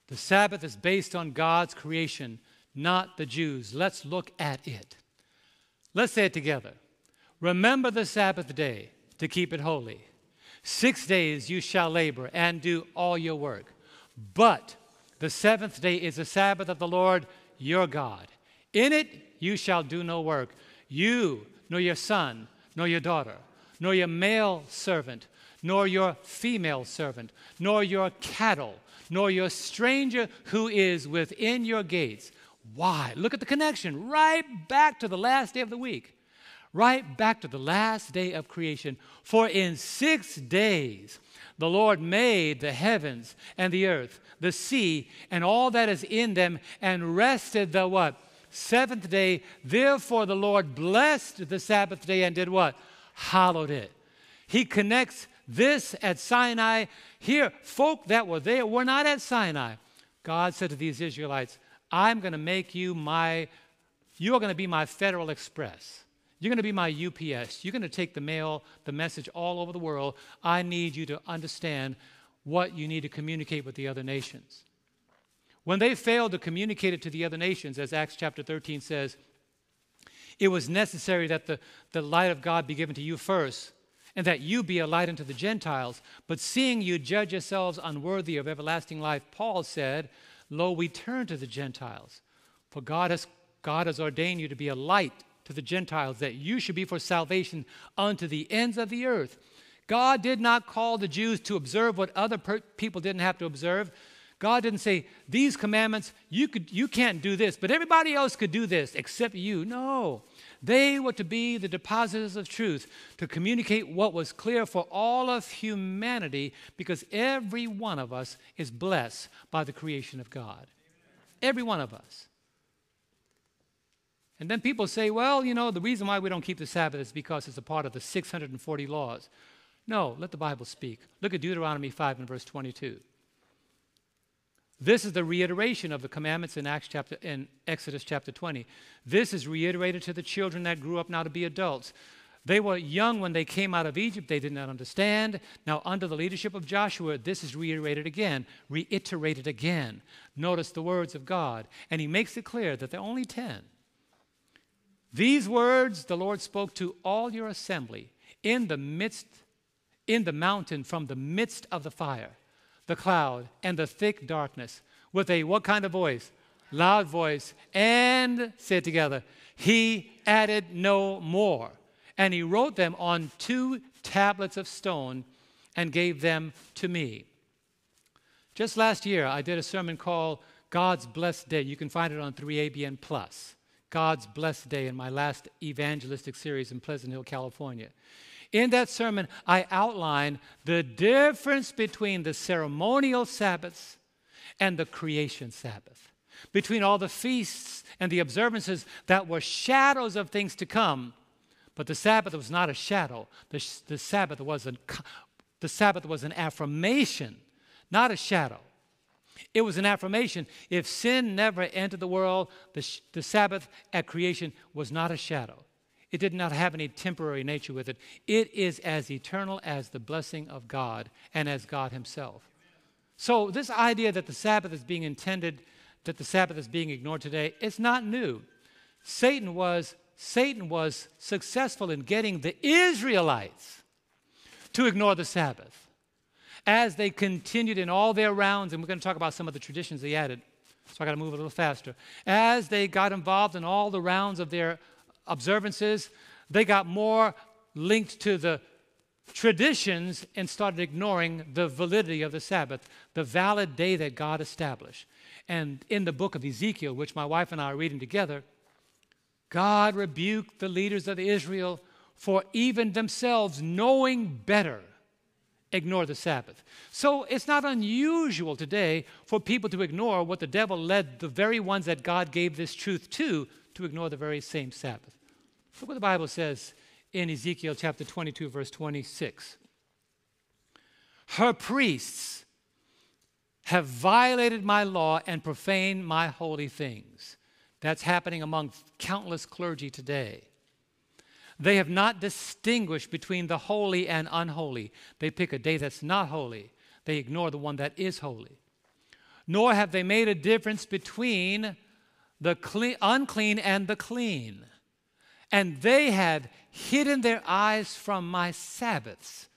[SPEAKER 1] The Sabbath is based on God's creation, not the Jews. Let's look at it. Let's say it together. Remember the Sabbath day to keep it holy. Six days you shall labor and do all your work. But the seventh day is the Sabbath of the Lord your God. In it you shall do no work, you, nor your son, nor your daughter nor your male servant, nor your female servant, nor your cattle, nor your stranger who is within your gates. Why? Look at the connection right back to the last day of the week, right back to the last day of creation. For in six days the Lord made the heavens and the earth, the sea, and all that is in them, and rested the what? Seventh day. Therefore the Lord blessed the Sabbath day and did what? Hallowed it. He connects this at Sinai. Here, folk that were there were not at Sinai. God said to these Israelites, I'm going to make you my, you're going to be my Federal Express. You're going to be my UPS. You're going to take the mail, the message all over the world. I need you to understand what you need to communicate with the other nations. When they failed to communicate it to the other nations, as Acts chapter 13 says, it was necessary that the, the light of God be given to you first, and that you be a light unto the Gentiles. But seeing you judge yourselves unworthy of everlasting life, Paul said, Lo, we turn to the Gentiles. For God has, God has ordained you to be a light to the Gentiles, that you should be for salvation unto the ends of the earth. God did not call the Jews to observe what other per- people didn't have to observe. God didn't say, These commandments, you, could, you can't do this, but everybody else could do this except you. No. They were to be the depositors of truth, to communicate what was clear for all of humanity, because every one of us is blessed by the creation of God. Every one of us. And then people say, well, you know, the reason why we don't keep the Sabbath is because it's a part of the 640 laws. No, let the Bible speak. Look at Deuteronomy 5 and verse 22. This is the reiteration of the commandments in, Acts chapter, in Exodus chapter 20. This is reiterated to the children that grew up now to be adults. They were young when they came out of Egypt. They did not understand. Now, under the leadership of Joshua, this is reiterated again, reiterated again. Notice the words of God. And he makes it clear that there are only 10. These words the Lord spoke to all your assembly in the midst, in the mountain from the midst of the fire the cloud and the thick darkness with a what kind of voice? loud voice, and said together. He added no more. And he wrote them on two tablets of stone and gave them to me. Just last year, I did a sermon called God's Blessed Day. You can find it on 3ABN Plus. God's Blessed Day in my last evangelistic series in Pleasant Hill, California. In that sermon, I outlined the difference between the ceremonial Sabbaths and the creation Sabbath, between all the feasts and the observances that were shadows of things to come. But the Sabbath was not a shadow. The, the, Sabbath, was an, the Sabbath was an affirmation, not a shadow. It was an affirmation. If sin never entered the world, the, the Sabbath at creation was not a shadow. It did not have any temporary nature with it. It is as eternal as the blessing of God and as God Himself. So, this idea that the Sabbath is being intended, that the Sabbath is being ignored today, it's not new. Satan was, Satan was successful in getting the Israelites to ignore the Sabbath as they continued in all their rounds, and we're going to talk about some of the traditions they added, so I got to move a little faster. As they got involved in all the rounds of their observances, they got more linked to the traditions and started ignoring the validity of the Sabbath, the valid day that God established. And in the book of Ezekiel, which my wife and I are reading together, God rebuked the leaders of Israel for even themselves knowing better ignore the Sabbath. So it's not unusual today for people to ignore what the devil led the very ones that God gave this truth to to ignore the very same Sabbath. Look what the Bible says in Ezekiel chapter 22, verse 26. Her priests have violated my law and profaned my holy things. That's happening among countless clergy today. They have not distinguished between the holy and unholy. They pick a day that's not holy, they ignore the one that is holy. Nor have they made a difference between the clean, unclean and the clean. And they have hidden their eyes from my Sabbaths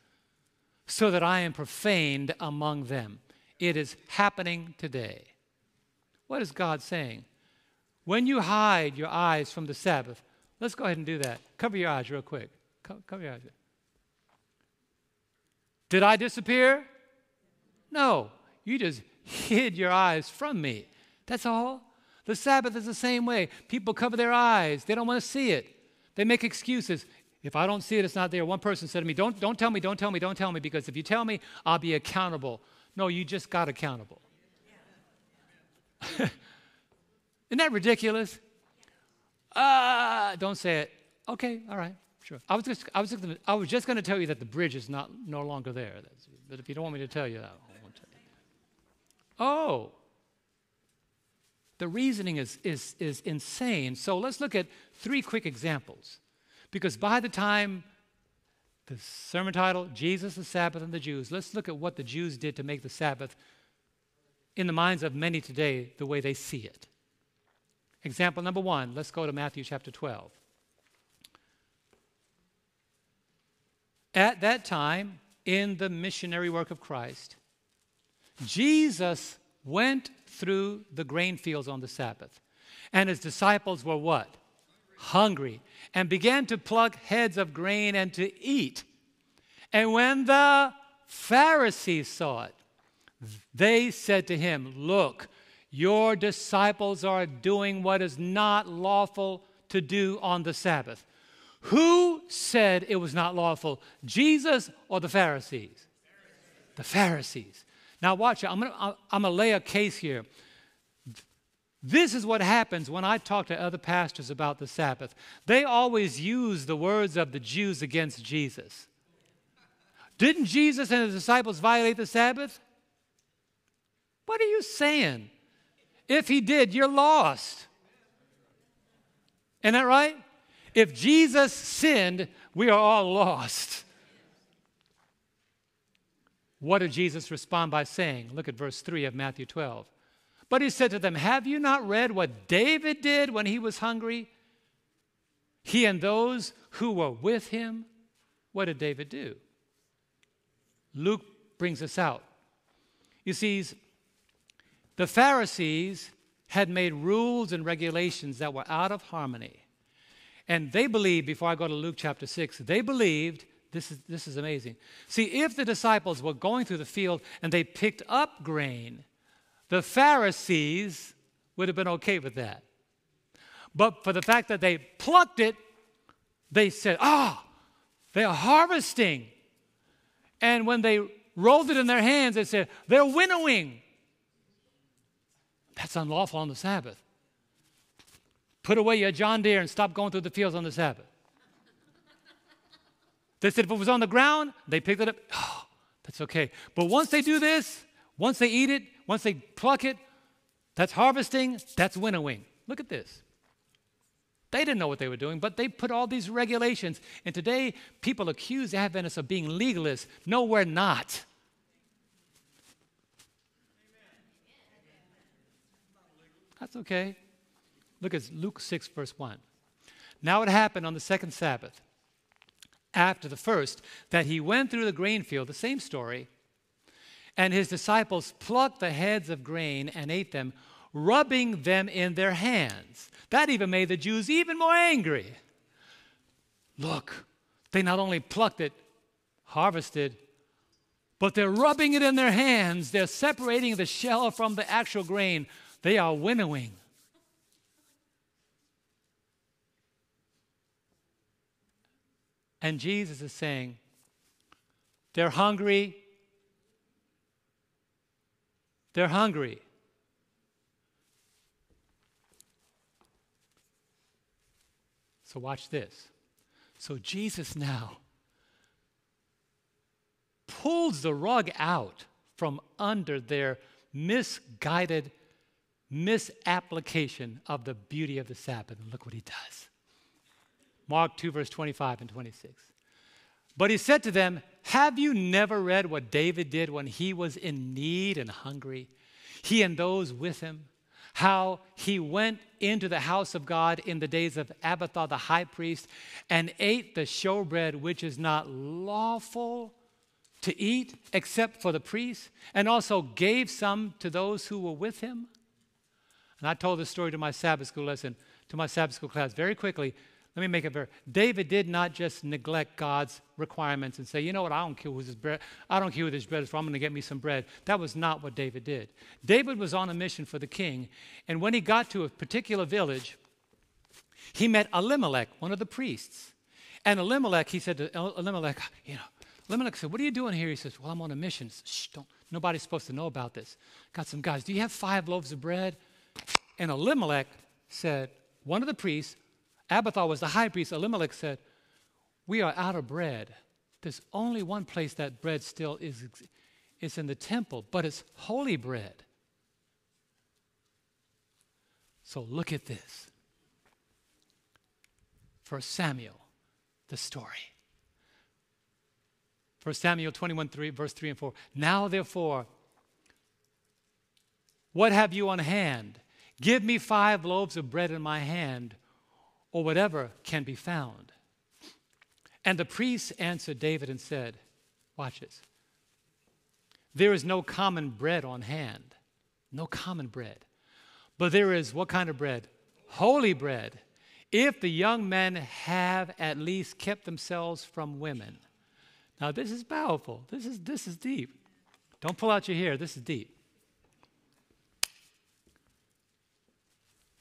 [SPEAKER 1] so that I am profaned among them. It is happening today. What is God saying? When you hide your eyes from the Sabbath, let's go ahead and do that. Cover your eyes real quick. cover your eyes. Did I disappear? No. You just hid your eyes from me. That's all. The Sabbath is the same way. People cover their eyes, they don't want to see it. They make excuses. If I don't see it, it's not there. One person said to me, Don't, don't tell me, don't tell me, don't tell me, because if you tell me, I'll be accountable. No, you just got accountable. (laughs) Isn't that ridiculous? Ah, uh, don't say it. Okay, all right, sure. I was just, I was just, gonna, I was just going to tell you that the bridge is not no longer there. That's, but if you don't want me to tell you that, I won't tell you. Oh, the reasoning is, is, is insane. So let's look at three quick examples. Because by the time the sermon title, Jesus, the Sabbath, and the Jews, let's look at what the Jews did to make the Sabbath, in the minds of many today, the way they see it. Example number one, let's go to Matthew chapter 12. At that time, in the missionary work of Christ, Jesus went through the grain fields on the Sabbath. And his disciples were what? Hungry. And began to pluck heads of grain and to eat. And when the Pharisees saw it, they said to him, Look, your disciples are doing what is not lawful to do on the Sabbath. Who said it was not lawful, Jesus or the Pharisees? The Pharisees. Now, watch it. I'm going to I'm to lay a case here. This is what happens when I talk to other pastors about the Sabbath. They always use the words of the Jews against Jesus. Didn't Jesus and his disciples violate the Sabbath? What are you saying? If he did, you're lost. Isn't that right? If Jesus sinned, we are all lost. What did Jesus respond by saying? Look at verse 3 of Matthew 12. But he said to them, Have you not read what David did when he was hungry? He and those who were with him. What did David do? Luke brings us out. You see, the Pharisees had made rules and regulations that were out of harmony. And they believed, before I go to Luke chapter 6, they believed, this is, this is amazing. See, if the disciples were going through the field and they picked up grain, the Pharisees would have been okay with that. But for the fact that they plucked it, they said, ah, oh, they are harvesting. And when they rolled it in their hands, they said, they're winnowing. That's unlawful on the Sabbath. Put away your John Deere and stop going through the fields on the Sabbath. They said if it was on the ground, they picked it up. (gasps) Oh, that's okay. But once they do this, once they eat it, once they pluck it, that's harvesting, that's winnowing. Look at this. They didn't know what they were doing, but they put all these regulations. And today, people accuse Adventists of being legalists. No, we're not. That's okay. Look at Luke 6, verse 1. Now it happened on the second Sabbath, after the first, that he went through the grain field, the same story, and his disciples plucked the heads of grain and ate them, rubbing them in their hands. That even made the Jews even more angry. Look, they not only plucked it, harvested, but they're rubbing it in their hands. They're separating the shell from the actual grain. They are winnowing. And Jesus is saying, they're hungry. They're hungry. So, watch this. So, Jesus now pulls the rug out from under their misguided misapplication of the beauty of the Sabbath. And look what he does. Mark 2, verse 25 and 26. But he said to them, Have you never read what David did when he was in need and hungry? He and those with him how he went into the house of God in the days of Abiathar the high priest and ate the showbread, which is not lawful to eat except for the priests, and also gave some to those who were with him. And I told this story to my Sabbath school lesson, to my Sabbath school class very quickly. Let me make it very. David did not just neglect God's requirements and say, you know what, I don't care who's this bread. I don't care who this bread is for. I'm to get me some bread. That was not what David did. David was on a mission for the king, and when he got to a particular village, he met Elimelech, one of the priests. And Elimelech, he said to Elimelech, you know, Elimelech said, "What are you doing here?" He says, "Well, I'm on a mission. Shh, don't. Nobody's supposed to know about this. Got some guys. Do you have five loaves of bread?" And Elimelech said, one of the priests, Abiathar was the high priest. Elimelech said, We are out of bread. There's only one place that bread still is, it's in the temple, but it's holy bread. So look at this. First Samuel, the story. First Samuel 21, 3, verse 3 and 4. Now therefore, what have you on hand? Give me five loaves of bread in my hand or whatever can be found. And the priests answered David and said, Watch this. There is no common bread on hand, no common bread. But there is what kind of bread? Holy bread. If the young men have at least kept themselves from women. Now, this is powerful. This is, this is deep. Don't pull out your hair. This is deep.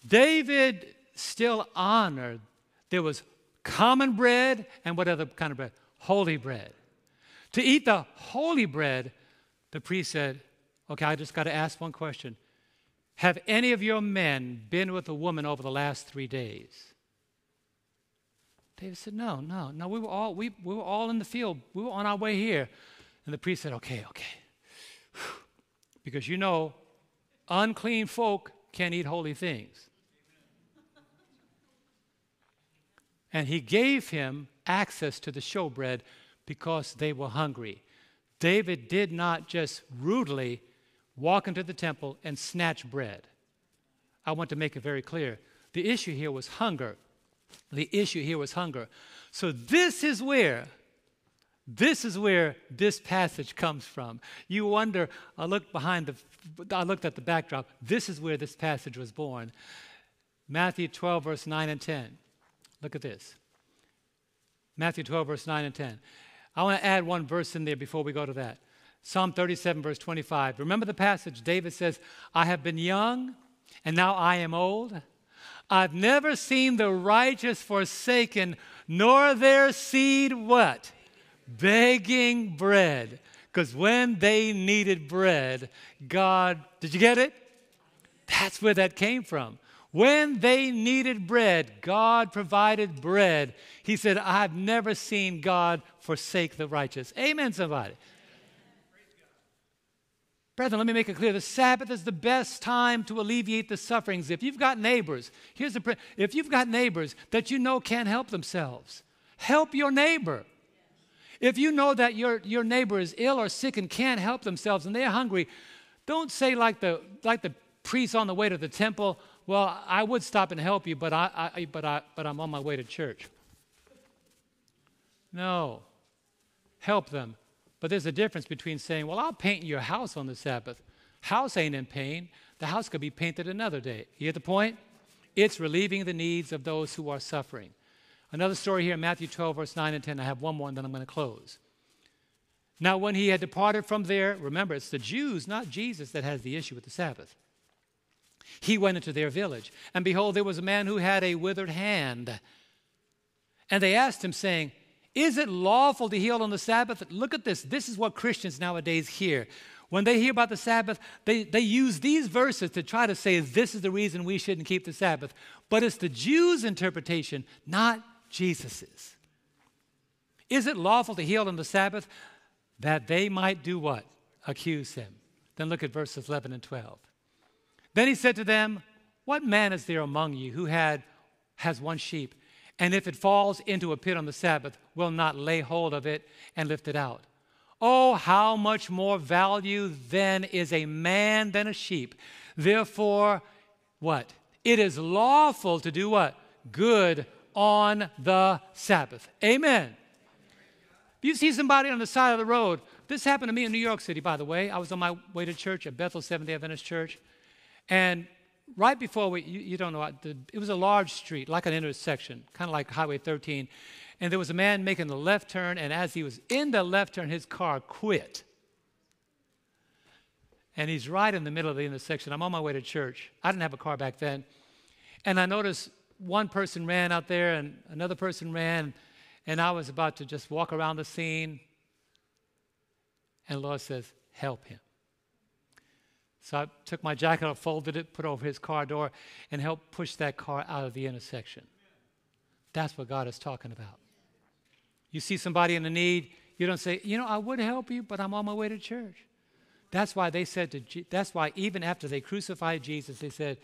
[SPEAKER 1] David still honored. There was common bread and what other kind of bread? Holy bread. To eat the holy bread, the priest said, Okay, I just got to ask one question. Have any of your men been with a woman over the last three days? David said, No, no, no. We were all we, we were all in the field. We were on our way here. And the priest said, Okay, okay. Because you know, unclean folk can't eat holy things. And he gave him access to the showbread because they were hungry. David did not just rudely walk into the temple and snatch bread. I want to make it very clear. The issue here was hunger. The issue here was hunger. So, this is where This is where this passage comes from. You wonder, I looked behind the, I looked at the backdrop. This is where this passage was born. Matthew 12, verse 9 and 10. Look at this. Matthew 12, verse 9 and 10. I want to add one verse in there before we go to that. Psalm 37, verse 25. Remember the passage? David says, I have been young, and now I am old. I've never seen the righteous forsaken, nor their seed what? Begging bread. Because when they needed bread, God, did you get it? That's where that came from. When they needed bread, God provided bread. He said, I've never seen God forsake the righteous. Amen, somebody. Brethren, let me make it clear the Sabbath is the best time to alleviate the sufferings. If you've got neighbors, here's the if you've got neighbors that you know can't help themselves, help your neighbor. If you know that your, your neighbor is ill or sick and can't help themselves and they're hungry, don't say like the like the priest on the way to the temple, well, I would stop and help you, but I, I but I but I'm on my way to church. No. Help them but there's a difference between saying, Well, I'll paint your house on the Sabbath. House ain't in pain. The house could be painted another day. You get the point? It's relieving the needs of those who are suffering. Another story here in Matthew 12, verse 9 and 10. I have one more, and then I'm going to close. Now, when he had departed from there, remember, it's the Jews, not Jesus, that has the issue with the Sabbath. He went into their village, and behold, there was a man who had a withered hand. And they asked him, saying, is it lawful to heal on the Sabbath? Look at this. This is what Christians nowadays hear. When they hear about the Sabbath, they, they use these verses to try to say this is the reason we shouldn't keep the Sabbath. But it's the Jews' interpretation, not Jesus's. Is it lawful to heal on the Sabbath? That they might do what? Accuse him. Then look at verses 11 and 12. Then he said to them, What man is there among you who had, has one sheep? and if it falls into a pit on the Sabbath, will not lay hold of it and lift it out. Oh, how much more value then is a man than a sheep. Therefore, what? It is lawful to do what? Good on the Sabbath. Amen. If You see somebody on the side of the road. This happened to me in New York City, by the way. I was on my way to church at Bethel Seventh day Adventist Church. And right before we, you, you don't know, it was a large street, like an intersection, kind of like Highway 13. And there was a man making the left turn, and as he was in the left turn, his car quit. And he's right in the middle of the intersection. I'm on my way to church. I didn't have a car back then. And I noticed one person ran out there, and another person ran, and I was about to just walk around the scene. And the Lord says, Help him. So I took my jacket off, folded it, put it over his car door, and helped push that car out of the intersection. That's what God is talking about. You see somebody in a need, you don't say, you know, I would help you, but I'm on my way to church. That's why they said to, Je- that's why even after they crucified Jesus, they said,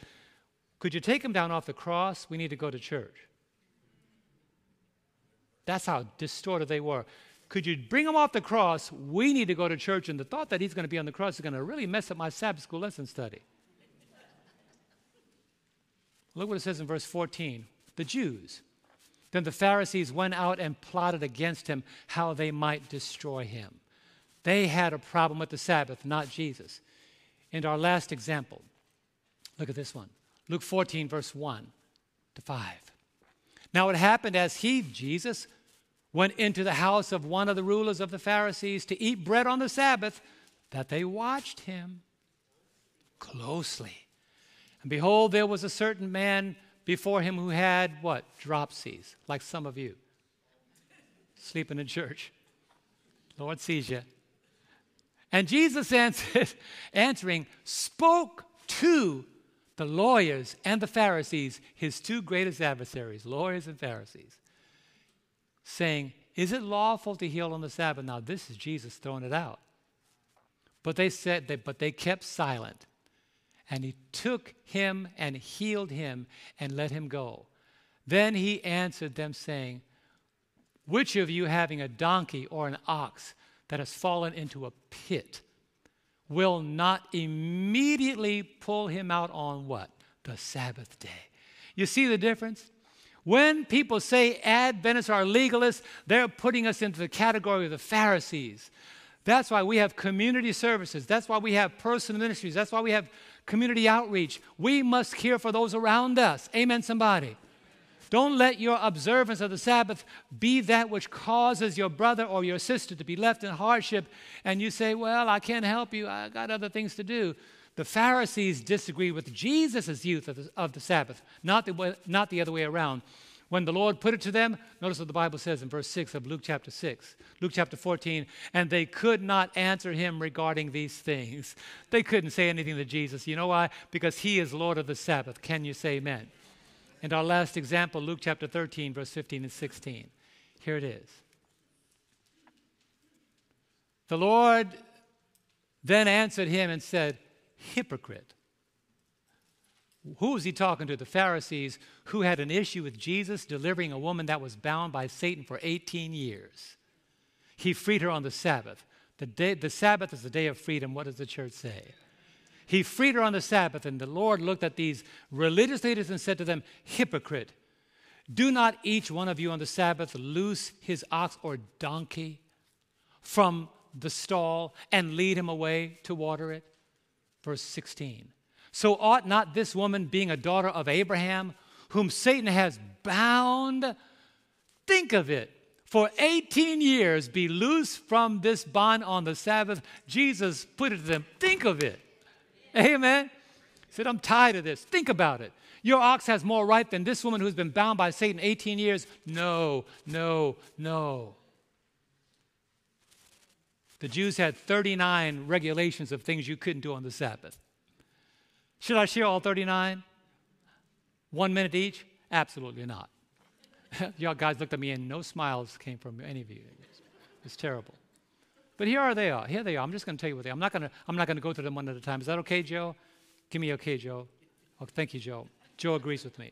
[SPEAKER 1] could you take him down off the cross? We need to go to church. That's how distorted they were. Could you bring him off the cross? We need to go to church. And the thought that he's going to be on the cross is going to really mess up my Sabbath school lesson study. Look what it says in verse 14 the Jews. Then the Pharisees went out and plotted against him how they might destroy him. They had a problem with the Sabbath, not Jesus. And our last example, look at this one Luke 14, verse 1 to 5. Now it happened as he, Jesus, went into the house of one of the rulers of the Pharisees to eat bread on the Sabbath, that they watched him closely. And behold, there was a certain man before him who had what? Dropsies, like some of you, sleeping in church. Lord sees you. And Jesus answered, (laughs) answering, spoke to the lawyers and the Pharisees, his two greatest adversaries, lawyers and Pharisees saying, Is it lawful to heal on the Sabbath? Now, this is Jesus throwing it out. But they said, that, but they kept silent. And he took him and healed him and let him go. Then he answered them, saying, Which of you having a donkey or an ox that has fallen into a pit will not immediately pull him out on what? The Sabbath day. You see the difference? When people say Adventists are legalists, they're putting us into the category of the Pharisees. That's why we have community services. That's why we have personal ministries. That's why we have community outreach. We must care for those around us. Amen, somebody. Don't let your observance of the Sabbath be that which causes your brother or your sister to be left in hardship and you say, Well, I can't help you. I got other things to do. The Pharisees disagree with Jesus' use of the, of the Sabbath, not the, not the other way around. When the Lord put it to them, notice what the Bible says in verse 6 of Luke chapter 6, Luke chapter 14, and they could not answer him regarding these things. They couldn't say anything to Jesus. You know why? Because he is Lord of the Sabbath. Can you say amen? And our last example, Luke chapter 13, verse 15 and 16. Here it is. The Lord then answered him and said, Hypocrite. Who was he talking to? The Pharisees who had an issue with Jesus delivering a woman that was bound by Satan for 18 years. He freed her on the Sabbath. The, day, the Sabbath is the day of freedom. What does the church say? He freed her on the Sabbath, and the Lord looked at these religious leaders and said to them, Hypocrite, do not each one of you on the Sabbath loose his ox or donkey from the stall and lead him away to water it? Verse 16. So ought not this woman, being a daughter of Abraham, whom Satan has bound, think of it, for 18 years be loose from this bond on the Sabbath? Jesus put it to them, think of it. Amen. He said, I'm tired of this. Think about it. Your ox has more right than this woman who's been bound by Satan 18 years. No, no, no. The Jews had 39 regulations of things you couldn't do on the Sabbath. Should I share all 39? One minute each? Absolutely not. (laughs) Y'all guys looked at me and no smiles came from any of you. It's terrible. But here are they are. Here they are. I'm just going to tell you what they are. I'm not going to I'm not going to go through them one at a time. Is that okay, Joe? Give me okay, Joe. Oh, thank you, Joe. Joe agrees with me.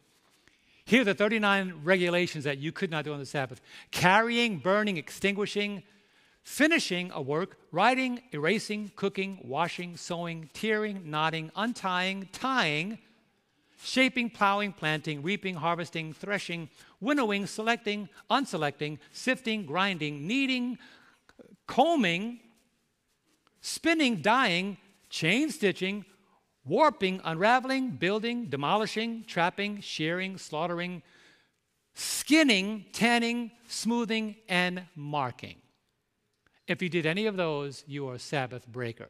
[SPEAKER 1] Here are the 39 regulations that you could not do on the Sabbath carrying, burning, extinguishing, finishing a work, writing, erasing, cooking, washing, sewing, tearing, knotting, untying, tying, shaping, plowing, planting, reaping, harvesting, threshing, winnowing, selecting, unselecting, sifting, grinding, kneading, combing, spinning, dyeing, chain stitching, warping, unraveling, building, demolishing, trapping, shearing, slaughtering, skinning, tanning, smoothing, and marking. If you did any of those, you are a Sabbath breaker.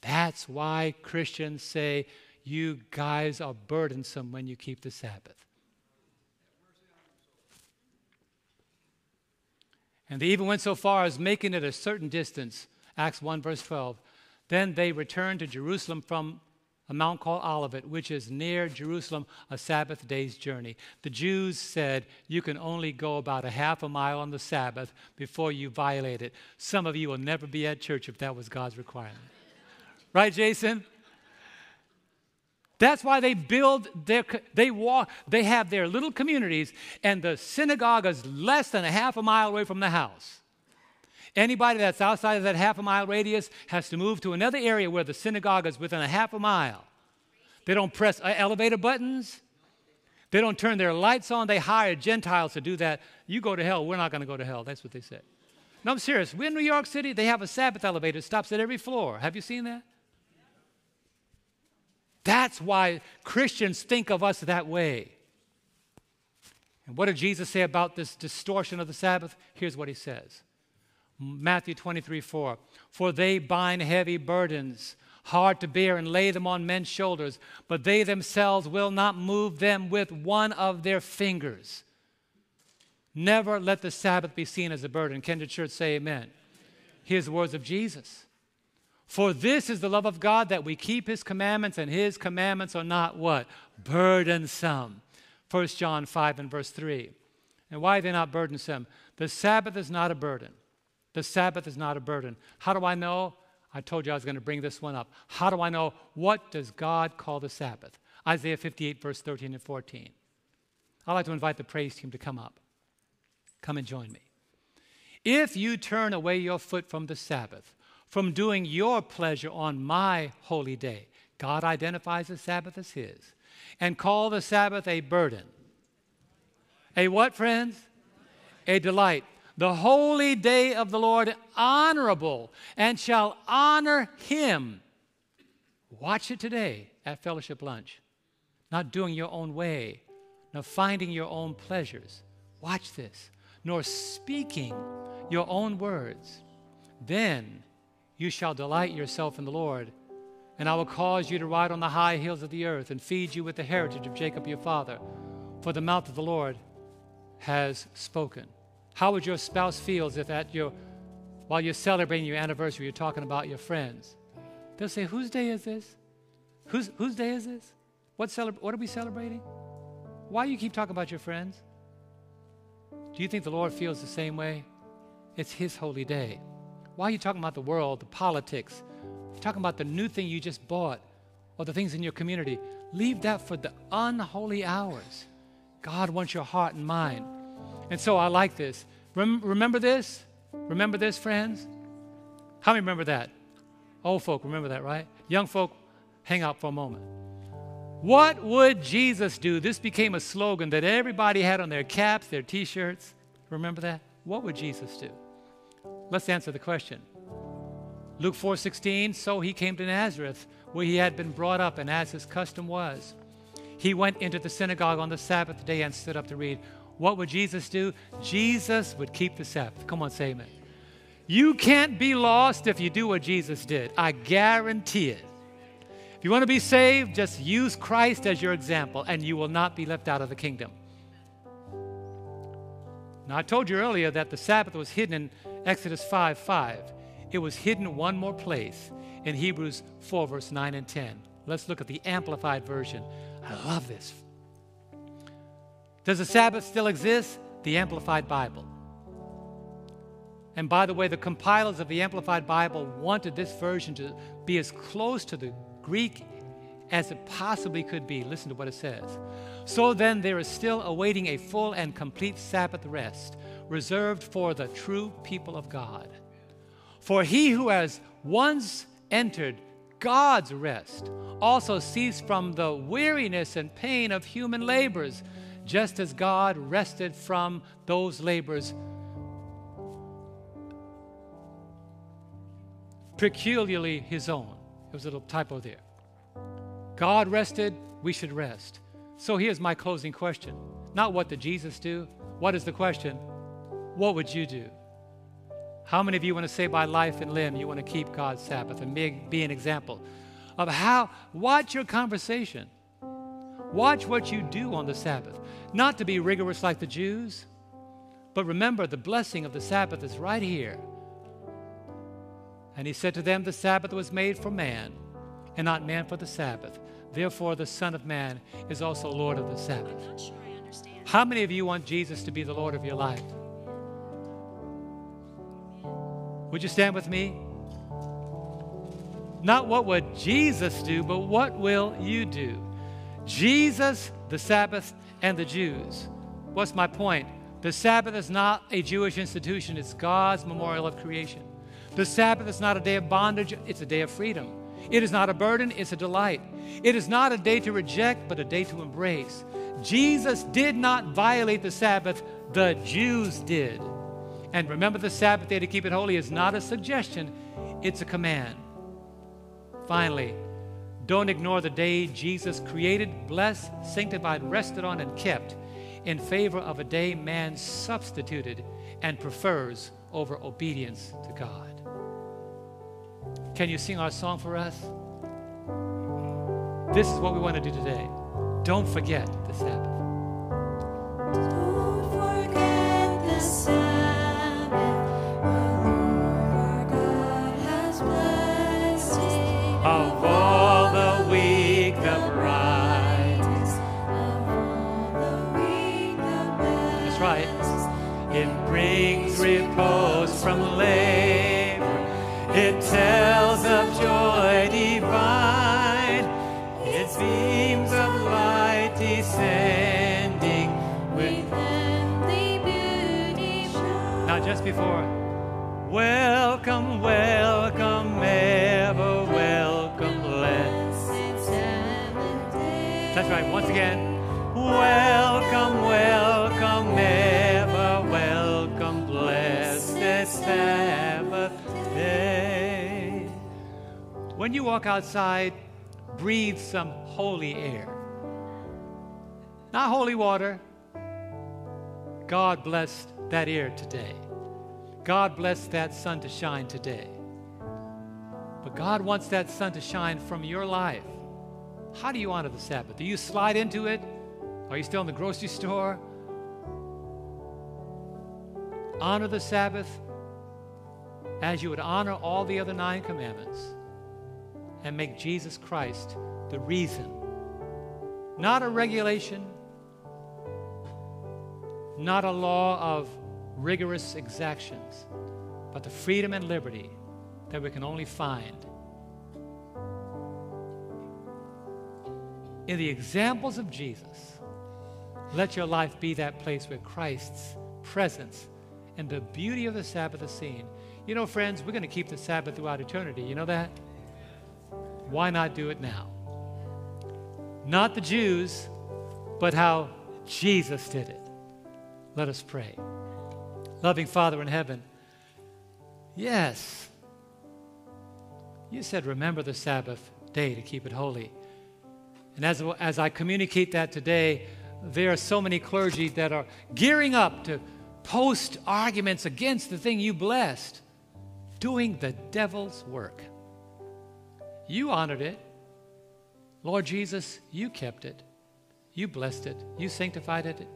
[SPEAKER 1] That's why Christians say you guys are burdensome when you keep the Sabbath. And they even went so far as making it a certain distance. Acts 1, verse 12. Then they returned to Jerusalem from a mount called Olivet, which is near Jerusalem, a Sabbath day's journey. The Jews said you can only go about a half a mile on the Sabbath before you violate it. Some of you will never be at church if that was God's requirement. right, Jason? That's why they build their, they walk, they have their little communities, and the synagogue is less than a half a mile away from the house. Anybody that's outside of that half a mile radius has to move to another area where the synagogue is within a half a mile. They don't press uh, elevator buttons. They don't turn their lights on. They hire Gentiles to do that. You go to hell. We're not going to go to hell. That's what they say. No, I'm serious. We're in New York City. They have a Sabbath elevator. It stops at every floor. Have you seen that? That's why Christians think of us that way. And what did Jesus say about this distortion of the Sabbath? Here's what he says Matthew 23 4. For they bind heavy burdens, hard to bear, and lay them on men's shoulders, but they themselves will not move them with one of their fingers. Never let the Sabbath be seen as a burden. Can the church say amen? amen. Here's the words of Jesus. For this is the love of God that we keep his commandments, and his commandments are not what? Burdensome. 1 John 5 and verse 3. And why are they not burdensome? The Sabbath is not a burden. The Sabbath is not a burden. How do I know? I told you I was going to bring this one up. How do I know? What does God call the Sabbath? Isaiah 58, verse 13 and 14. I'd like to invite the praise team to come up. Come and join me. If you turn away your foot from the Sabbath, from doing your pleasure on my holy day. God identifies the Sabbath as His and call the Sabbath a burden A what, friends? A delight. The holy day of the Lord honorable and shall honor him. Watch it today at fellowship lunch. Not doing your own way, nor finding your own pleasures. Watch this. Nor speaking your own words. Then you shall delight yourself in the Lord, and I will cause you to ride on the high hills of the earth and feed you with the heritage of Jacob your father. For the mouth of the Lord has spoken. How would your spouse feel if at your while you're celebrating your anniversary, you're talking about your friends? They'll say, Whose day is this? Whose, whose day is this? What, celebra- what are we celebrating? Why do you keep talking about your friends? Do you think the Lord feels the same way? It's His holy day. Why are you talking about the world, the politics? You're talking about the new thing you just bought or the things in your community. Leave that for the unholy hours. God wants your heart and mind. And so I like this. Rem- remember this? Remember this, friends? How many remember that? Old folk, remember that, right? Young folk, hang out for a moment. What would Jesus do? This became a slogan that everybody had on their caps, their t shirts. Remember that? What would Jesus do? Let's answer the question. Luke 4:16, so he came to Nazareth, where he had been brought up, and as his custom was, he went into the synagogue on the Sabbath day and stood up to read. What would Jesus do? Jesus would keep the Sabbath. Come on, say amen. You can't be lost if you do what Jesus did. I guarantee it. If you want to be saved, just use Christ as your example, and you will not be left out of the kingdom. Now, I told you earlier that the Sabbath was hidden in Exodus 5 5. It was hidden one more place in Hebrews 4, verse 9 and 10. Let's look at the Amplified Version. I love this. Does the Sabbath still exist? The Amplified Bible. And by the way, the compilers of the Amplified Bible wanted this version to be as close to the Greek as it possibly could be. Listen to what it says. So then, there is still awaiting a full and complete Sabbath rest reserved for the true people of God. For he who has once entered God's rest also ceased from the weariness and pain of human labors, just as God rested from those labors peculiarly his own. There was a little typo there. God rested, we should rest. So here's my closing question. Not what did Jesus do? What is the question? What would you do? How many of you want to say by life and limb you want to keep God's Sabbath and be, be an example of how, watch your conversation. Watch what you do on the Sabbath. Not to be rigorous like the Jews, but remember the blessing of the Sabbath is right here. And he said to them, The Sabbath was made for man, and not man for the Sabbath. Therefore, the Son of Man is also Lord of the Sabbath.
[SPEAKER 2] Sure
[SPEAKER 1] How many of you want Jesus to be the Lord of your life? Would you stand with me? Not what would Jesus do, but what will you do? Jesus, the Sabbath, and the Jews. What's my point? The Sabbath is not a Jewish institution, it's God's memorial of creation. The Sabbath is not a day of bondage, it's a day of freedom. It is not a burden, it's a delight. It is not a day to reject, but a day to embrace. Jesus did not violate the Sabbath, the Jews did. And remember, the Sabbath day to keep it holy is not a suggestion, it's a command. Finally, don't ignore the day Jesus created, blessed, sanctified, rested on, and kept in favor of a day man substituted and prefers over obedience to God. Can you sing our song for us? This is what we want to do today. Don't forget the Sabbath.
[SPEAKER 2] Don't forget the Sabbath.
[SPEAKER 1] Repose from labor. It tells of joy divine. Its beams of light descending with
[SPEAKER 2] Heavenly beauty shine.
[SPEAKER 1] Now, just before, welcome, welcome, ever welcome, blessed. That's right, once again, welcome, welcome, when you walk outside, breathe some holy air. Not holy water. God blessed that air today. God blessed that sun to shine today. But God wants that sun to shine from your life. How do you honor the Sabbath? Do you slide into it? Are you still in the grocery store? Honor the Sabbath as you would honor all the other nine commandments and make Jesus Christ the reason. Not a regulation, not a law of rigorous exactions, but the freedom and liberty that we can only find in the examples of Jesus. Let your life be that place where Christ's presence and the beauty of the Sabbath is seen. You know, friends, we're going to keep the Sabbath throughout eternity. You know that? Why not do it now? Not the Jews, but how Jesus did it. Let us pray. Loving Father in heaven, yes, you said, remember the Sabbath day to keep it holy. And as, as I communicate that today, there are so many clergy that are gearing up to post arguments against the thing you blessed, doing the devil's work. You honored it. Lord Jesus, you kept it. You blessed it. You sanctified it.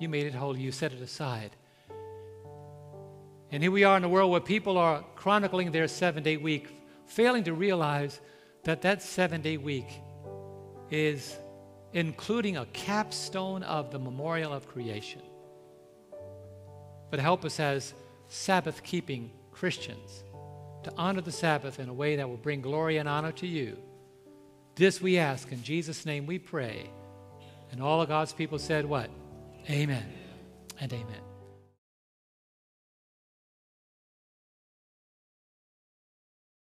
[SPEAKER 1] You made it holy. You set it aside. And here we are in a world where people are chronicling their seven day week, failing to realize that that seven day week is including a capstone of the memorial of creation. But help us as Sabbath keeping Christians to honor the Sabbath in a way that will bring glory and honor to you. This we ask in Jesus' name we pray. And all of God's people said, What? Amen and amen.